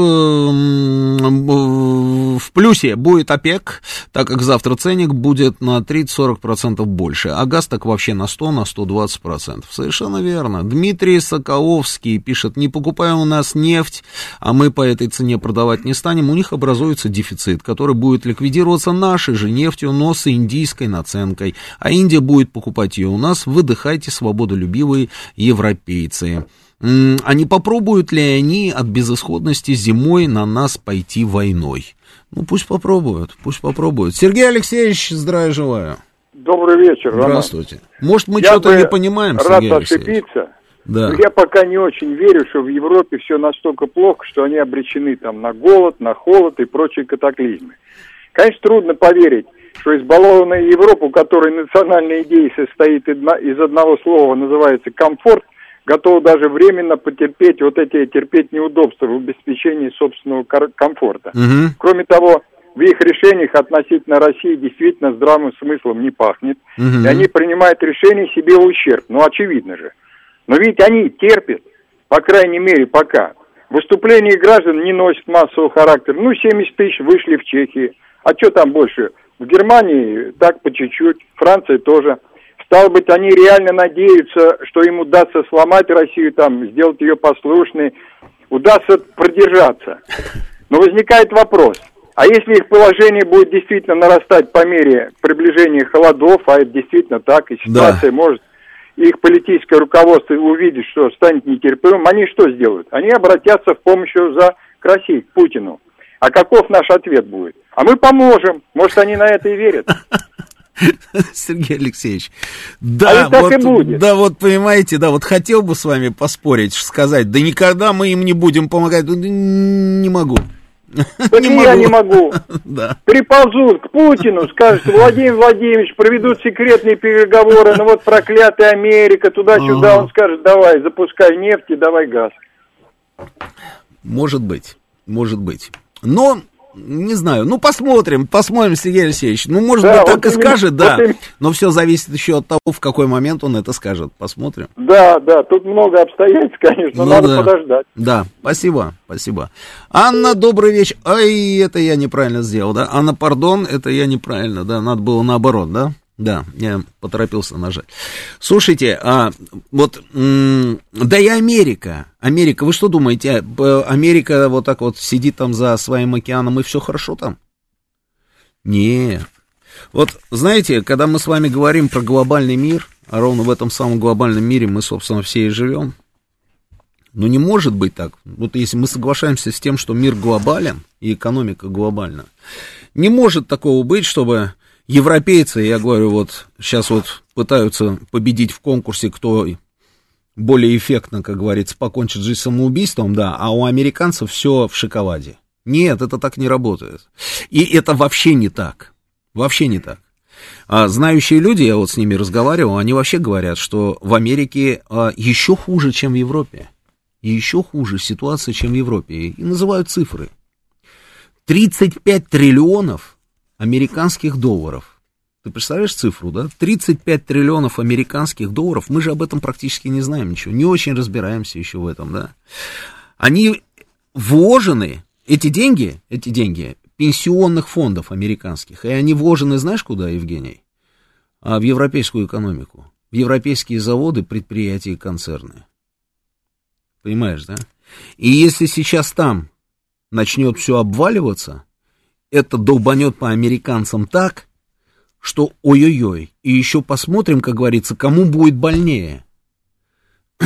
в плюсе будет ОПЕК, так как завтра ценник будет на 30-40% больше, а газ так вообще на 100, на 120%. Совершенно верно. Дмитрий Соколовский пишет, не покупая у нас нефть, а мы по этой цене продавать не станем, у них образуется дефицит, который будет ликвидироваться нашей же нефтью, но с индийской наценкой. А Индия будет покупать ее у нас. Выдыхайте, свободолюбивые европейцы. А не попробуют ли они от безысходности зимой на нас пойти войной? Ну, пусть попробуют, пусть попробуют. Сергей Алексеевич, здравия желаю. Добрый вечер, Роман. Здравствуйте. Может, мы что-то не понимаем, рад Сергей Алексеевич? Да. Но я пока не очень верю, что в Европе все настолько плохо, что они обречены там на голод, на холод и прочие катаклизмы. Конечно, трудно поверить, что избалованная Европа, у которой национальная идея состоит из одного слова, называется комфорт, готова даже временно потерпеть вот эти терпеть неудобства в обеспечении собственного комфорта. Угу. Кроме того, в их решениях относительно России действительно здравым смыслом не пахнет. Угу. И они принимают решения себе в ущерб. Ну, очевидно же. Но ведь они терпят, по крайней мере, пока. Выступления граждан не носят массового характера. Ну, 70 тысяч вышли в Чехии. А что там больше? В Германии так по чуть-чуть, Франция тоже. Стало быть, они реально надеются, что им удастся сломать Россию, там, сделать ее послушной, удастся продержаться. Но возникает вопрос, а если их положение будет действительно нарастать по мере приближения холодов, а это действительно так, и ситуация Да. может, их политическое руководство увидит, что станет нетерпимым, они что сделают? Они обратятся в помощь за к России, к Путину. А каков наш ответ будет? А мы поможем. Может, они на это и верят. (laughs) Сергей Алексеевич, да, так вот, будет. да, вот понимаете, да, вот хотел бы с вами поспорить, сказать, да никогда мы им не будем помогать, да не могу. Так и я не могу. (laughs) Да. Приползут к Путину, скажут, Владимир Владимирович, проведут секретные переговоры, ну вот проклятая Америка, туда-сюда. Ага. Он скажет, давай, запускай нефть и давай газ. Может быть, может быть. Но, не знаю, ну посмотрим, посмотрим, Сергей Алексеевич. Ну, может Да, быть, так вот и именно, скажет, да. вот. Но все зависит еще от того, в какой момент он это скажет. Посмотрим. Да, да, тут много обстоятельств, конечно, Ну надо да. подождать. Да, спасибо, спасибо. Анна, добрый вечер. Ай, это я неправильно сделал, да? Анна, пардон, это я неправильно, да? Надо было наоборот, да? Да, я поторопился нажать. Слушайте, а вот, да и Америка, Америка, вы что думаете, а, Америка вот так вот сидит там за своим океаном и все хорошо там? Нет. Вот, знаете, когда мы с вами говорим про глобальный мир, а ровно в этом самом глобальном мире мы, собственно, все и живем, ну, не может быть так. Вот если мы соглашаемся с тем, что мир глобален и экономика глобальна, не может такого быть, чтобы европейцы, я говорю, вот сейчас вот пытаются победить в конкурсе, кто более эффектно, как говорится, покончит жизнь самоубийством, да, а у американцев все в шоколаде. Нет, это так не работает. И это вообще не так. Вообще не так. А знающие люди, я вот с ними разговаривал, они вообще говорят, что в Америке а, еще хуже, чем в Европе. Еще хуже ситуация, чем в Европе. И называют цифры. 35 триллионов американских долларов. Ты представляешь цифру, да? 35 триллионов американских долларов. Мы же об этом практически не знаем ничего. Не очень разбираемся еще в этом, да? Они вложены, эти деньги, эти деньги пенсионных фондов американских. И они вложены, знаешь, куда, Евгений? А в европейскую экономику. В европейские заводы, предприятия и концерны. Понимаешь, да? И если сейчас там начнет все обваливаться, это долбанет по американцам так, что ой-ой-ой. И еще посмотрим, как говорится, кому будет больнее. (clears throat)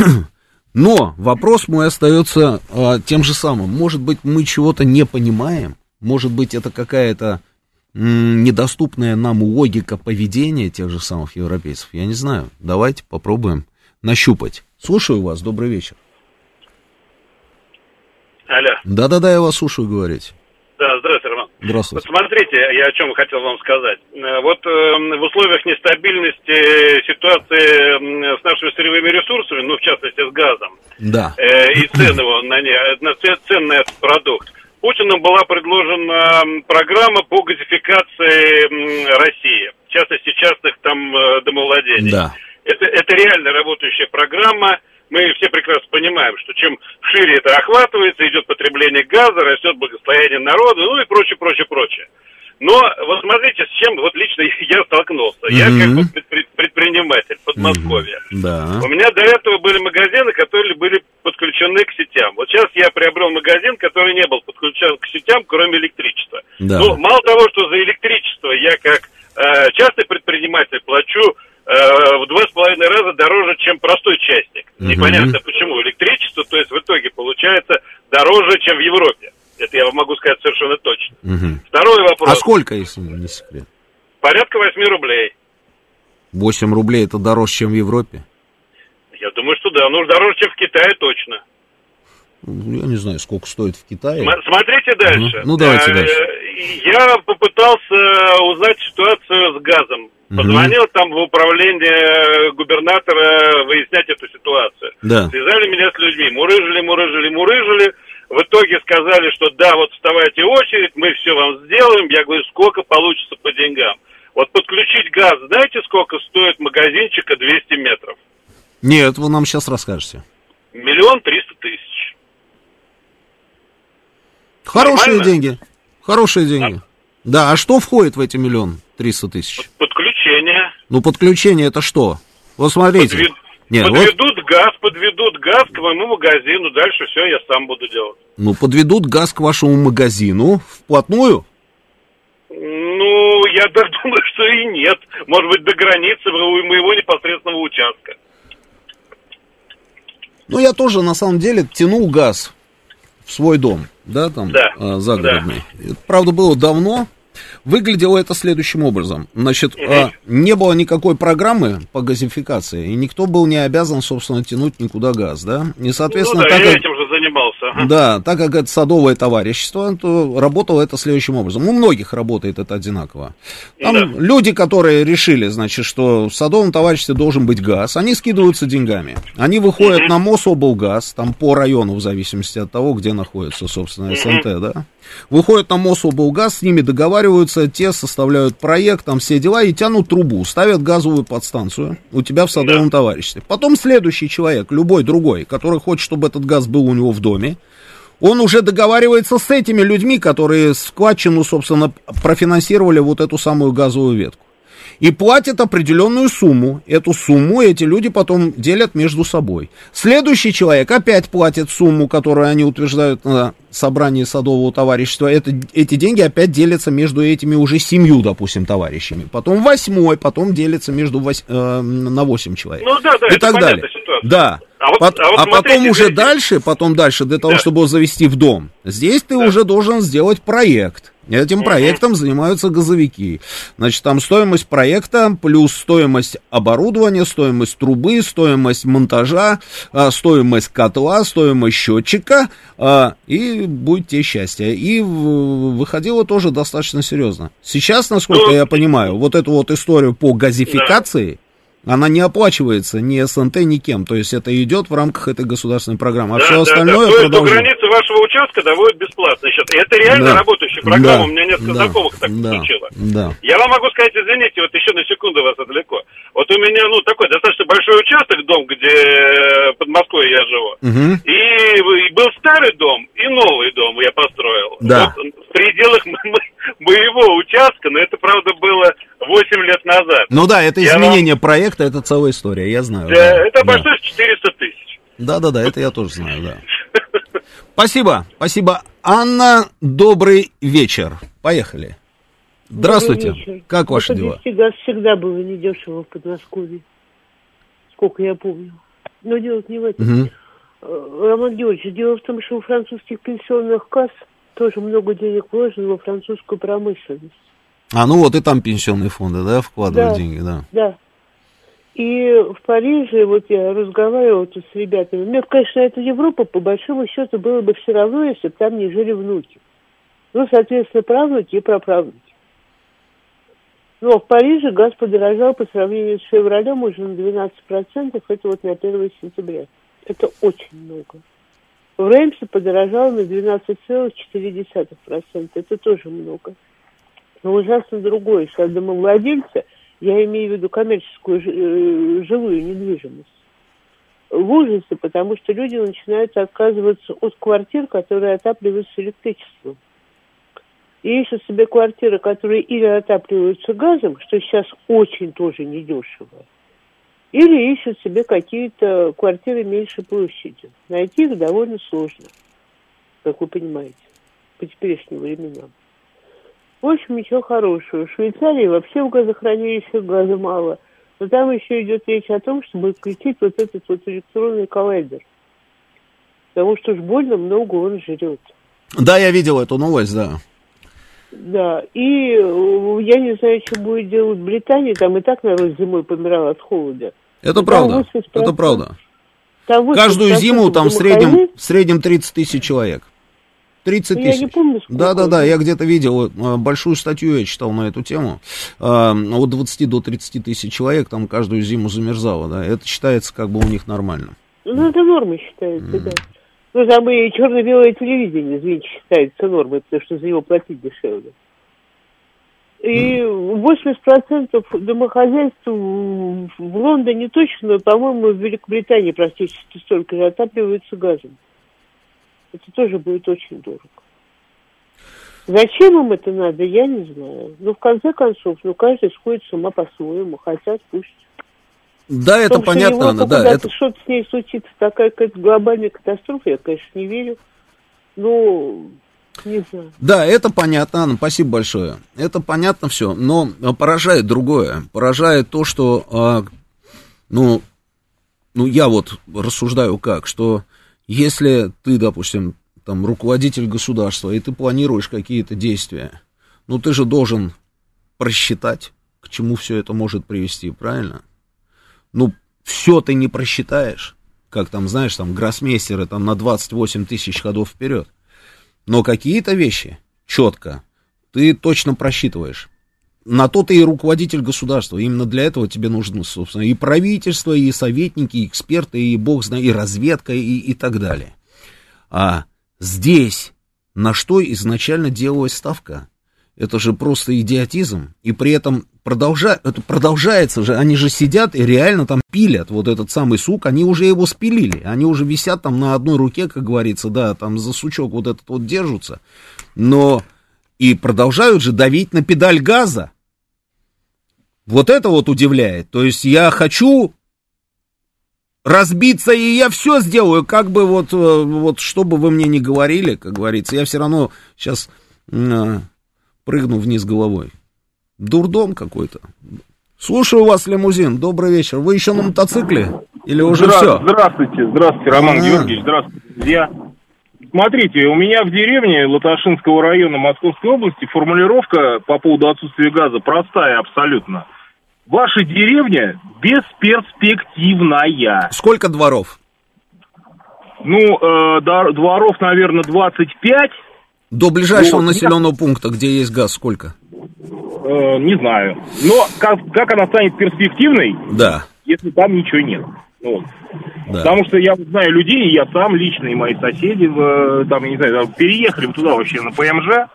Но вопрос мой остается а, тем же самым. Может быть, мы чего-то не понимаем, может быть, это какая-то недоступная нам логика поведения тех же самых европейцев. Я не знаю. Давайте попробуем нащупать. Слушаю вас. Добрый вечер. Алло. Да-да-да, я вас слушаю говорить. Да, здравствуйте, Роман. Вот Здравствуйте. смотрите, я о чем хотел вам сказать. Э, Вот э, в условиях нестабильности ситуации м, с нашими сырьевыми ресурсами, ну, в частности, с газом, Да. э, и цен его на, не, на цен на этот продукт, Путиным была предложена м, программа по газификации России, в частности, частных там э, домовладений. Да. Это, это реально работающая программа. Мы все прекрасно понимаем, что чем шире это охватывается, идет потребление газа, растет благосостояние народа, ну и прочее, прочее, прочее. Но вот смотрите, с чем вот лично (laughs) я столкнулся. Я Мгм. как предпри- предприниматель в Подмосковье. Да. У меня до этого были магазины, которые были подключены к сетям. Вот сейчас я приобрел магазин, который не был подключен к сетям, кроме электричества. Да. Ну, мало того, что за электричество я как э, частный предприниматель плачу в два с половиной раза дороже, чем простой частник. Мгм. Непонятно почему. Электричество, то есть в итоге получается дороже, чем в Европе. Это я вам могу сказать совершенно точно. Мгм. Второй вопрос. А сколько, если не секрет? Порядка 8 рублей. 8 рублей это дороже, чем в Европе? Я думаю, что да. Ну, дороже, чем в Китае точно. Ну, Я не знаю, сколько стоит в Китае. См- Смотрите дальше. Ну, давайте Э, дальше. Я попытался узнать ситуацию с газом. Позвонил там в управление губернатора выяснять эту ситуацию. Да. Связали меня с людьми. Мурыжили, мурыжили, мурыжили. В итоге сказали, что да, вот вставайте в очередь, мы все вам сделаем. Я говорю, сколько получится по деньгам. Вот подключить газ, знаете, сколько стоит магазинчика 200 метров? Нет, вы нам сейчас расскажете. Миллион триста тысяч. Хорошие Нормально? деньги. Хорошие деньги. Да, а что входит в эти миллион триста тысяч? Подключение. Ну, подключение это что? Вот смотрите. Подвед- Нет, вот, подведут газ, подведут газ к моему магазину. Дальше все я сам буду делать. ну, подведут газ к вашему магазину вплотную. Ну, я так (laughs) думаю, что и нет. Может быть, до границы моего непосредственного участка. Ну, я тоже, на самом деле, тянул газ в свой дом, да, там, Да, а, загородный. Это, правда, было давно. Выглядело это следующим образом. Значит, а, не было никакой программы по газификации, и никто был не обязан, собственно, тянуть никуда газ, да. И, соответственно, ну да, так я как... этим же занимался. ага. Да, так как это садовое товарищество, то работало это следующим образом. У многих работает это одинаково. Там Да. люди, которые решили, значит, что в садовом товариществе должен быть газ, они скидываются деньгами. Они выходят на Мособлгаз, там по району, в зависимости от того, где находится, собственно, СНТ, да. Выходят на Мособлгаз, с ними договариваются, те составляют проект, там все дела, и тянут трубу, ставят газовую подстанцию у тебя в садовом товариществе. Потом следующий человек, любой другой, который хочет, чтобы этот газ был у него в доме, он уже договаривается с этими людьми, которые складчину, собственно, профинансировали вот эту самую газовую ветку. И платят определенную сумму. Эту сумму эти люди потом делят между собой. Следующий человек опять платит сумму, которую они утверждают на собрании садового товарищества. Это, эти деньги опять делятся между этими уже семью, допустим, товарищами. Потом восьмой, потом делится между вось- э, на восемь человек. Ну да, да, и так далее. ситуация. Да. А вот- Пот- а вот а потом уже дальше, потом дальше, для того, Да. чтобы его завести в дом, здесь ты уже должен сделать проект. Этим проектом занимаются газовики. Значит, там стоимость проекта плюс стоимость оборудования, стоимость трубы, стоимость монтажа, а, стоимость котла, стоимость счетчика, а, и будет тебе счастье. И выходило тоже достаточно серьезно. Сейчас, насколько Ну, я понимаю, вот эту вот историю по газификации, она не оплачивается ни СНТ, ни кем. То есть это идет в рамках этой государственной программы. А Да, все да, остальное да. То есть до границы вашего участка доводят бесплатно сейчас. Это реально Да. работающая программа. Да. У меня несколько Да. знакомых так Да. получило. Да. Я вам могу сказать, извините, вот еще на секунду вас отвлеку. Вот у меня, ну, такой достаточно большой участок, дом, где э, под Москвой я живу. Мгм. И, и был старый дом, и новый дом я построил. Да. Вот в пределах (laughs) моего участка, но это, правда, было 8 лет назад. Ну да, это Я изменение проекта, это целая история, я знаю. Э, да. это Да. большой 400 тысяч. Да, да, да, это я тоже знаю, да. (laughs) Спасибо, спасибо. Анна, добрый вечер. Поехали. Здравствуйте. Добрый вечер. Как ваши Ну, дела? газ всегда было недешево в Подмосковье. Сколько я помню. Но дело не в этом. Э, Роман Георгиевич, дело в том, что у французских пенсионных касс тоже много денег вложено во французскую промышленность. А, ну вот и там пенсионные фонды, да, вкладывают Да. деньги, да. Да. И в Париже, вот я разговаривала тут с ребятами, мне, конечно, это Европа, по большому счету, было бы все равно, если бы там не жили внуки. Ну, соответственно, правнуки и праправнуки. Но в Париже газ подорожал по сравнению с февралем уже на 12%, это вот на 1 сентября. Это очень много. В Реймсе подорожало на 12,4%. Это тоже много. Но ужасно другое, что домовладельцы, я имею в виду коммерческую э, жилую недвижимость, в ужасе, потому что люди начинают отказываться от квартир, которые отапливаются электричеством. И ищут себе квартиры, которые или отапливаются газом, что сейчас очень тоже недешево, или ищут себе какие-то квартиры меньше площади. Найти их довольно сложно, как вы понимаете, по теперешним временам. В общем, ничего хорошего. В Швейцарии вообще в газохранилищах газа мало. Но там еще идет речь о том, чтобы включить вот этот вот электронный коллайдер. Потому что уж больно много он жрет. Да, я видел эту новость, да. Да, и э, я не знаю, что будет делать Британия, там и так народ зимой помирал от холода. Это правда, это правда. Каждую зиму там в среднем, в среднем 30 тысяч человек. 30 тысяч. Ну, я не помню, сколько. Да, да, да, я где-то видел, э, большую статью я читал на эту тему. Э, от 20 до 30 тысяч человек там каждую зиму замерзало, да. Это считается как бы у них нормально. Ну, это норма считается, mm. да. Ну, там и черно-белое телевидение, извините, считается нормой, потому что за него платить дешевле. И 80% домохозяйств в Лондоне точно, но, по-моему, в Великобритании практически столько же отапливаются газом. Это тоже будет очень дорого. Зачем им это надо, я не знаю. Но в конце концов, ну каждый сходит с ума по-своему, хотят пусть. Да, это том, понятно, Анна, да. Это... Что-то с ней случится, такая какая-то глобальная катастрофа, я, конечно, не верю. Но не знаю. Да, это понятно, Анна, спасибо большое. Это понятно все, но поражает другое. Поражает то, что, а, ну, ну, я вот рассуждаю как, что если ты, допустим, там, руководитель государства, и ты планируешь какие-то действия, ну, ты же должен просчитать, к чему все это может привести, правильно? Ну, все ты не просчитаешь, как там, знаешь, там, гроссмейстеры там на 28 тысяч ходов вперед. Но какие-то вещи четко ты точно просчитываешь. На то ты и руководитель государства. Именно для этого тебе нужно, собственно, и правительство, и советники, и эксперты, и бог знает, и разведка, и, и так далее. А здесь на что изначально делалась ставка? Это же просто идиотизм. И при этом продолжа... это продолжается же. Они же сидят и реально там пилят вот этот самый сук. Они уже его спилили. Они уже висят там на одной руке, как говорится, да, там за сучок вот этот вот держатся. Но и продолжают же давить на педаль газа. Вот это вот удивляет. То есть я хочу разбиться, и я все сделаю, как бы вот, э, вот что бы вы мне ни говорили, как говорится, я все равно сейчас э, прыгну вниз головой. Дурдом какой-то. Слушаю вас, лимузин. Добрый вечер. Вы еще на мотоцикле? Или уже Здра- все? Здравствуйте, здравствуйте, Роман А-а-а. Георгиевич. Здравствуйте, друзья. Смотрите, у меня в деревне Латашинского района Московской области формулировка по поводу отсутствия газа простая абсолютно. Ваша деревня бесперспективная. Сколько дворов? Ну, э, дворов, наверное, 25. До ближайшего вот, населенного я... пункта, где есть газ, сколько? Э, не знаю. Но как, как она станет перспективной, да. если там ничего нет? Вот. Да. Потому что я знаю людей, я сам лично, и мои соседи, там, я не знаю, переехали бы туда вообще на ПМЖ.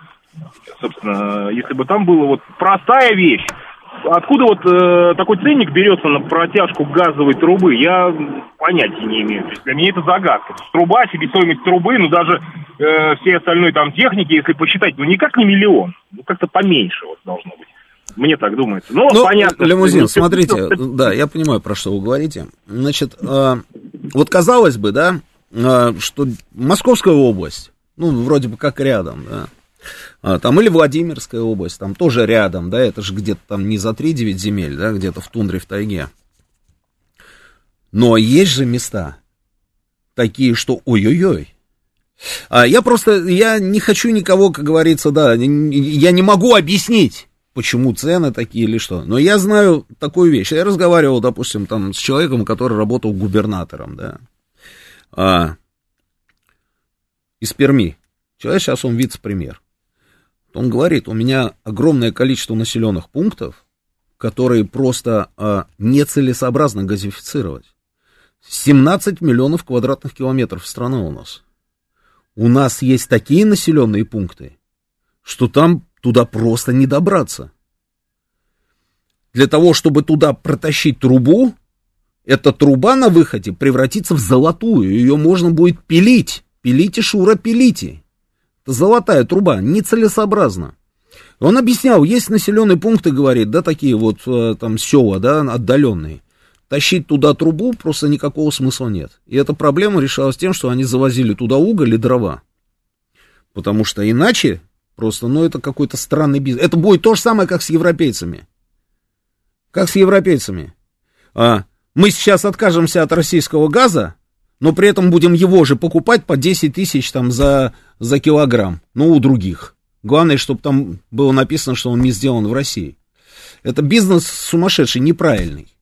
Собственно, если бы там было вот простая вещь, откуда вот э, такой ценник берется на протяжку газовой трубы, я понятия не имею. То есть для меня это загадка. Труба, себестоимость трубы, ну даже э, все остальной там техники, если посчитать, ну никак не миллион, ну как-то поменьше вот должно быть. Мне так думается. Но ну, понятно. Лимузин, что... смотрите, да, я понимаю, про что вы говорите. Значит, э, вот казалось бы, да, э, что Московская область, ну, вроде бы как рядом, да, а, там или Владимирская область, там тоже рядом, да, это же где-то там не за 3-9 земель, да, где-то в тундре, в тайге. Но есть же места такие, что ой-ой-ой. А я просто, я не хочу никого, как говорится, да, я не могу объяснить, почему цены такие или что. Но я знаю такую вещь. Я разговаривал, допустим, там с человеком, который работал губернатором, да, а, из Перми. Человек сейчас он вице-премьер. Он говорит, у меня огромное количество населенных пунктов, которые просто а, нецелесообразно газифицировать. 17 миллионов квадратных километров страны у нас. У нас есть такие населенные пункты, что там туда просто не добраться. Для того, чтобы туда протащить трубу, эта труба на выходе превратится в золотую. Ее можно будет пилить. Пилите, Шура, пилите. Это золотая труба, нецелесообразно. Он объяснял, есть населенные пункты, говорит, да, такие вот э, там села, да, отдаленные. Тащить туда трубу просто никакого смысла нет. И эта проблема решалась тем, что они завозили туда уголь и дрова. Потому что иначе просто, ну, это какой-то странный бизнес. Это будет то же самое, как с европейцами. Как с европейцами. А, мы сейчас откажемся от российского газа, но при этом будем его же покупать по 10 тысяч там за, за килограмм, ну, у других. Главное, чтобы там было написано, что он не сделан в России. Это бизнес сумасшедший, неправильный.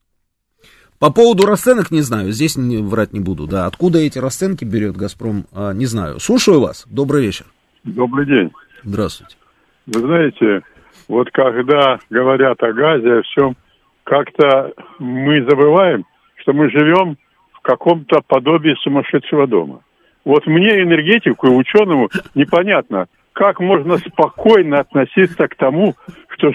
По поводу расценок не знаю, здесь не, врать не буду, да. Откуда эти расценки берет «Газпром», а, не знаю. Слушаю вас, добрый вечер. Добрый день. Здравствуйте. Вы знаете, вот когда говорят о газе, о всем, как-то мы забываем, что мы живем в каком-то подобии сумасшедшего дома. Вот мне, энергетику и ученому, непонятно, как можно спокойно относиться к тому, что,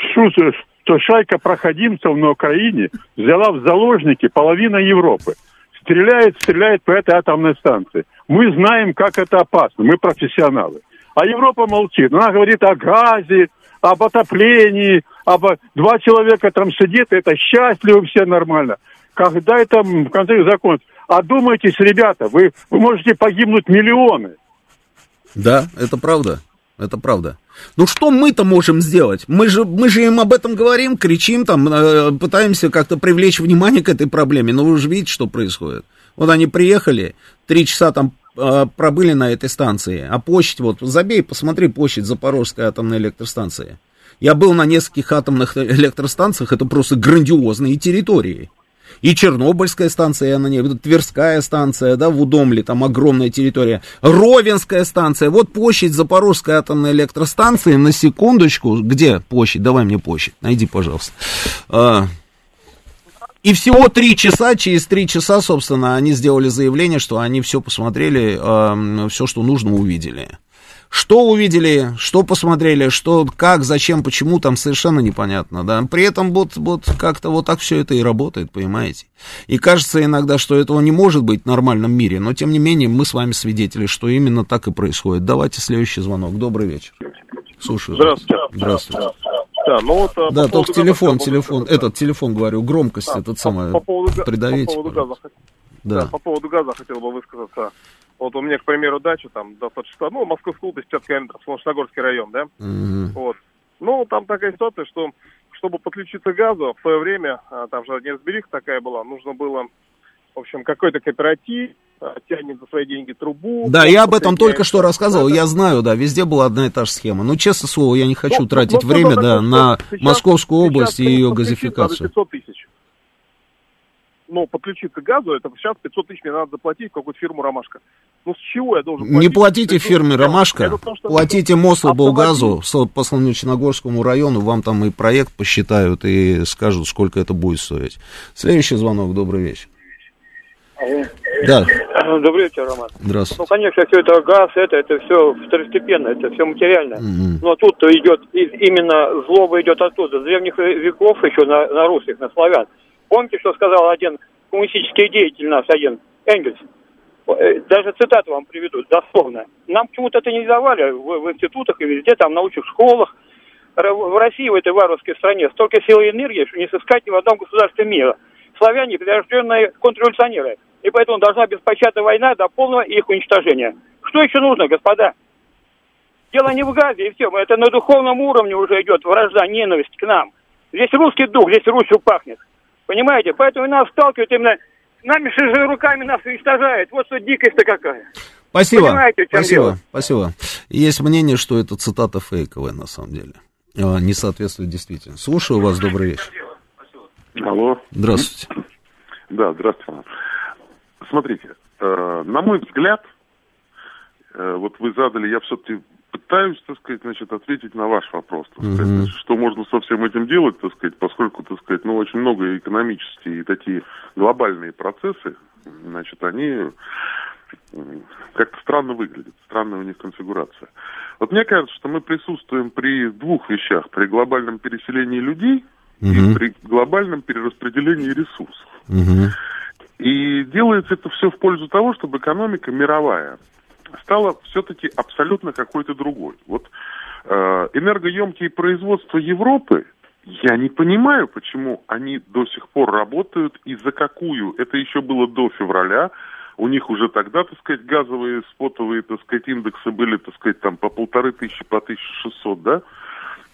что шайка проходимцев на Украине взяла в заложники половину Европы. Стреляет, стреляет по этой атомной станции. Мы знаем, как это опасно, мы профессионалы. А Европа молчит. Она говорит о газе, об отоплении, об... два человека там сидит, это счастливы, все нормально. Когда это, в конце закончится? Одумайтесь, ребята, вы, вы можете погибнуть миллионы. Да, это правда. Это правда. Ну что мы-то можем сделать? Мы же, мы же им об этом говорим, кричим, там, э, пытаемся как-то привлечь внимание к этой проблеме. Но вы же видите, что происходит. Вот они приехали, три часа там э, пробыли на этой станции, а площадь, вот, забей, посмотри площадь Запорожской атомной электростанции. Я был на нескольких атомных электростанциях, это просто грандиозные территории. И Чернобыльская станция, на ней, Тверская станция, да, в Удомле, там огромная территория. Ровенская станция, вот площадь Запорожской атомной электростанции, на секундочку, где площадь, давай мне площадь, найди, пожалуйста. А, и всего три часа, через три часа, собственно, они сделали заявление, что они все посмотрели, все, что нужно, увидели. Что увидели, что посмотрели, что, как, зачем, почему, там совершенно непонятно, да. При этом вот, вот как-то вот так все это и работает, понимаете. И кажется иногда, что этого не может быть в нормальном мире, но тем не менее мы с вами свидетели, что именно так и происходит. Давайте следующий звонок. Добрый вечер. Слушаю. Здравствуйте. Здравствуйте. Да, ну вот, а, да по только телефон, газа, телефон, да. этот телефон, говорю, громкость А, этот по- самое, по поводу, придавите. По поводу газа, Да. да, по поводу газа хотел бы высказаться. Вот у меня, к примеру, дача там достаточно, ну, Московская область, 50 километров, Солнечногорский район, да? Мгм. Вот. Ну, там такая ситуация, что чтобы подключиться к газу, в свое время, а, там же неразбериха такая была, нужно было, в общем, какой-то кооператив а, тянет за свои деньги трубу. Да, я об этом только что рассказывал, я знаю, да, везде была одна и та же схема. Ну, честное слово, я не хочу Ну, тратить ну, время, да, на сейчас- Московскую сейчас, область и конечно, ее газификацию. Надо 500 тысяч. Ну, подключиться к газу, это сейчас 500 тысяч мне надо заплатить в какую-то фирму «Ромашка». Ну, с чего я должен Не платить? платите 500 фирме? «Ромашка», том, что платите со- по Солнечногорскому району, вам там и проект посчитают и скажут, сколько это будет стоить. Следующий звонок, добрый вечер. Да, Добрый вечер, Роман. здравствуйте. Ну, конечно, все это газ, это, это все второстепенно, это все материальное. Мгм. Но тут идет, именно злоба идет оттуда, с древних веков еще на, на русских, на славян. Помните, что сказал один коммунистический деятель наш, один, Энгельс? Э, Даже цитату вам приведу, дословно. Нам почему-то это не давали в, в институтах и везде, там, в научных школах. В России, в этой варварской стране, столько силы и энергии, что не сыскать ни в одном государстве мира. Славяне – прирожденные контрреволюционеры. И поэтому должна беспощадная война до полного их уничтожения. Что еще нужно, господа? Дело не в газе, и все. Это на духовном уровне уже идет вражда, ненависть к нам. Здесь русский дух, здесь Русью пахнет. Понимаете? Поэтому нас сталкивают именно... Нами же руками нас уничтожают. Вот что дикость-то какая. Спасибо, Понимаете, в чем спасибо, дело? спасибо. Есть мнение, что эта цитата фейковая, на самом деле. А, Не соответствует действительности. Слушаю вас, добрый вечер. Алло. Здравствуйте. Да, здравствуйте. Смотрите, э, на мой взгляд, э, вот вы задали, я все-таки пытаюсь, так сказать, значит, ответить на ваш вопрос, так сказать, Мгм. значит, что можно со всем этим делать, так сказать, поскольку, так сказать, ну, очень много экономические и такие глобальные процессы, значит, они как-то странно выглядит, странная у них конфигурация. Вот мне кажется, что мы присутствуем при двух вещах. При глобальном переселении людей угу. и при глобальном перераспределении ресурсов. Угу. И делается это все в пользу того, чтобы экономика мировая стала все-таки абсолютно какой-то другой. Вот э, энергоемкие производства Европы, я не понимаю, почему они до сих пор работают и за какую. Это еще было до февраля. У них уже тогда, так сказать, газовые спотовые, так сказать, индексы были, так сказать, там по полторы тысячи, по тысяче шестьсот, да?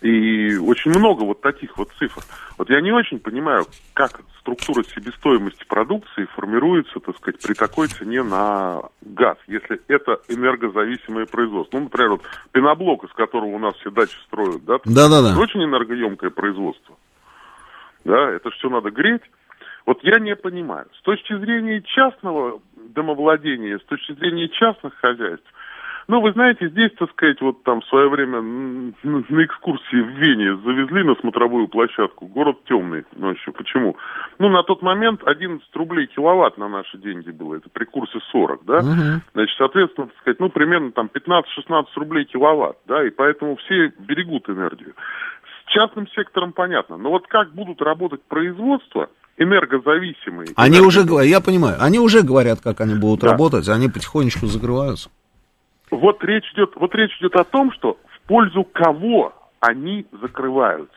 И очень много вот таких вот цифр. Вот я не очень понимаю, как структура себестоимости продукции формируется, так сказать, при такой цене на газ, если это энергозависимое производство. Ну, например, вот пеноблок, из которого у нас все дачи строят, да? Да-да-да. Очень энергоемкое производство. Да, это все надо греть. Вот я не понимаю. С точки зрения частного домовладения, с точки зрения частных хозяйств, ну, вы знаете, здесь, так сказать, вот там в свое время на экскурсии в Вене завезли на смотровую площадку. Город темный ночью. Почему? Ну, на тот момент 11 рублей киловатт на наши деньги было. Это при курсе 40, да? Угу. Значит, соответственно, так сказать, ну, примерно там 15-16 рублей киловатт, да? И поэтому все берегут энергию. С частным сектором понятно. Но вот как будут работать производства, энергозависимые. Они энерго... уже, я понимаю, они уже говорят, как они будут да. работать, они потихонечку закрываются вот речь идет, вот речь идет о том, что в пользу кого они закрываются.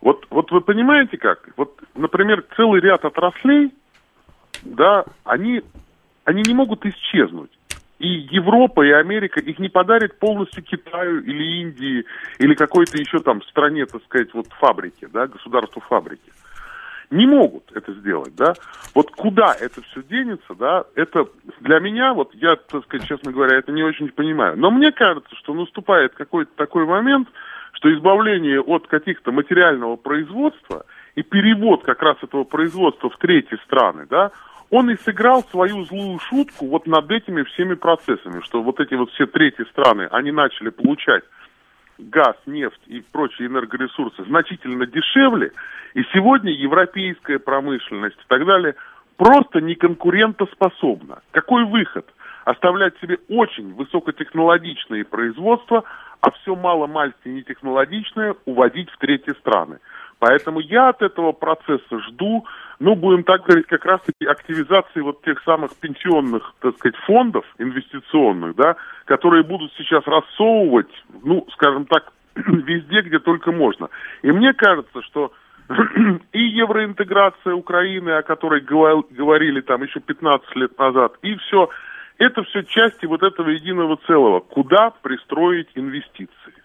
Вот, вот вы понимаете как? Вот, например, целый ряд отраслей, да, они, они не могут исчезнуть. И Европа, и Америка их не подарят полностью Китаю или Индии, или какой-то еще там стране, так сказать, вот фабрики, да, государству фабрики не могут это сделать, да. Вот куда это все денется, да, это для меня, вот я, так сказать, честно говоря, это не очень понимаю. Но мне кажется, что наступает какой-то такой момент, что избавление от каких-то материального производства и перевод как раз этого производства в третьи страны, да, он и сыграл свою злую шутку вот над этими всеми процессами, что вот эти вот все третьи страны, они начали получать газ, нефть и прочие энергоресурсы значительно дешевле, и сегодня европейская промышленность и так далее просто не конкурентоспособна. Какой выход? Оставлять себе очень высокотехнологичные производства, а все мало-мальски нетехнологичное уводить в третьи страны. Поэтому я от этого процесса жду, ну, будем так говорить, как раз-таки активизации вот тех самых пенсионных, так сказать, фондов инвестиционных, да, которые будут сейчас рассовывать, ну, скажем так, (clears throat) везде, где только можно. И мне кажется, что (clears throat) и евроинтеграция Украины, о которой говорили там еще 15 лет назад, и все, это все части вот этого единого целого, куда пристроить инвестиции.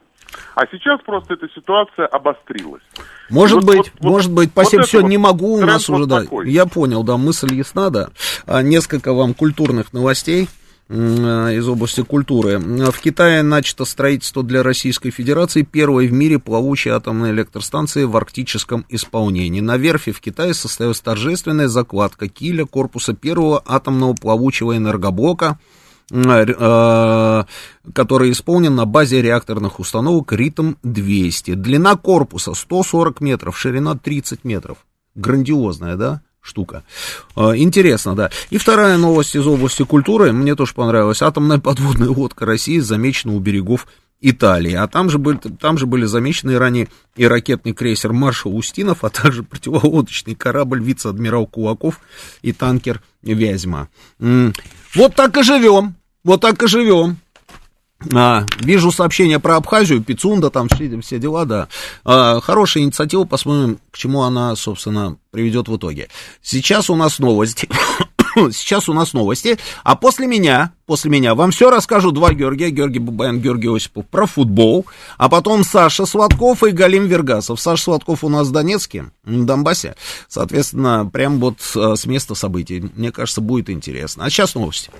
А сейчас просто эта ситуация обострилась. Может вот, быть, вот, может быть, спасибо, вот все, не могу у нас уже, да. Я понял, да, мысль ясна, да. А, несколько вам культурных новостей э, из области культуры. В Китае начато строительство для Российской Федерации первой в мире плавучей атомной электростанции в арктическом исполнении. На верфи в Китае состоялась торжественная закладка киля корпуса первого атомного плавучего энергоблока – который исполнен на базе реакторных установок РИТМ-200. Длина корпуса 140 метров, ширина 30 метров. Грандиозная, да? штука. Э, интересно, да. И вторая новость из области культуры, мне тоже понравилась. Атомная подводная лодка России замечена у берегов Италии. А там же, были, там же были замечены ранее и ракетный крейсер «Маршал Устинов», а также противолодочный корабль «Вице-адмирал Кулаков» и танкер «Вязьма». Вот так и живем. Вот так и живем. А, вижу сообщение про Абхазию, Пицунда, там все, все дела, да. А, хорошая инициатива, посмотрим, к чему она, собственно, приведет в итоге. Сейчас у нас новости. (clears throat) Сейчас у нас новости, а после меня, после меня вам все расскажу два Георгия, Георгий Бабаян, Георгий Осипов про футбол, а потом Саша Сладков и Галим Вергасов. Саша Сладков у нас в Донецке, в Донбассе, соответственно, прям вот э, с места событий. Мне кажется, будет интересно. А сейчас новости.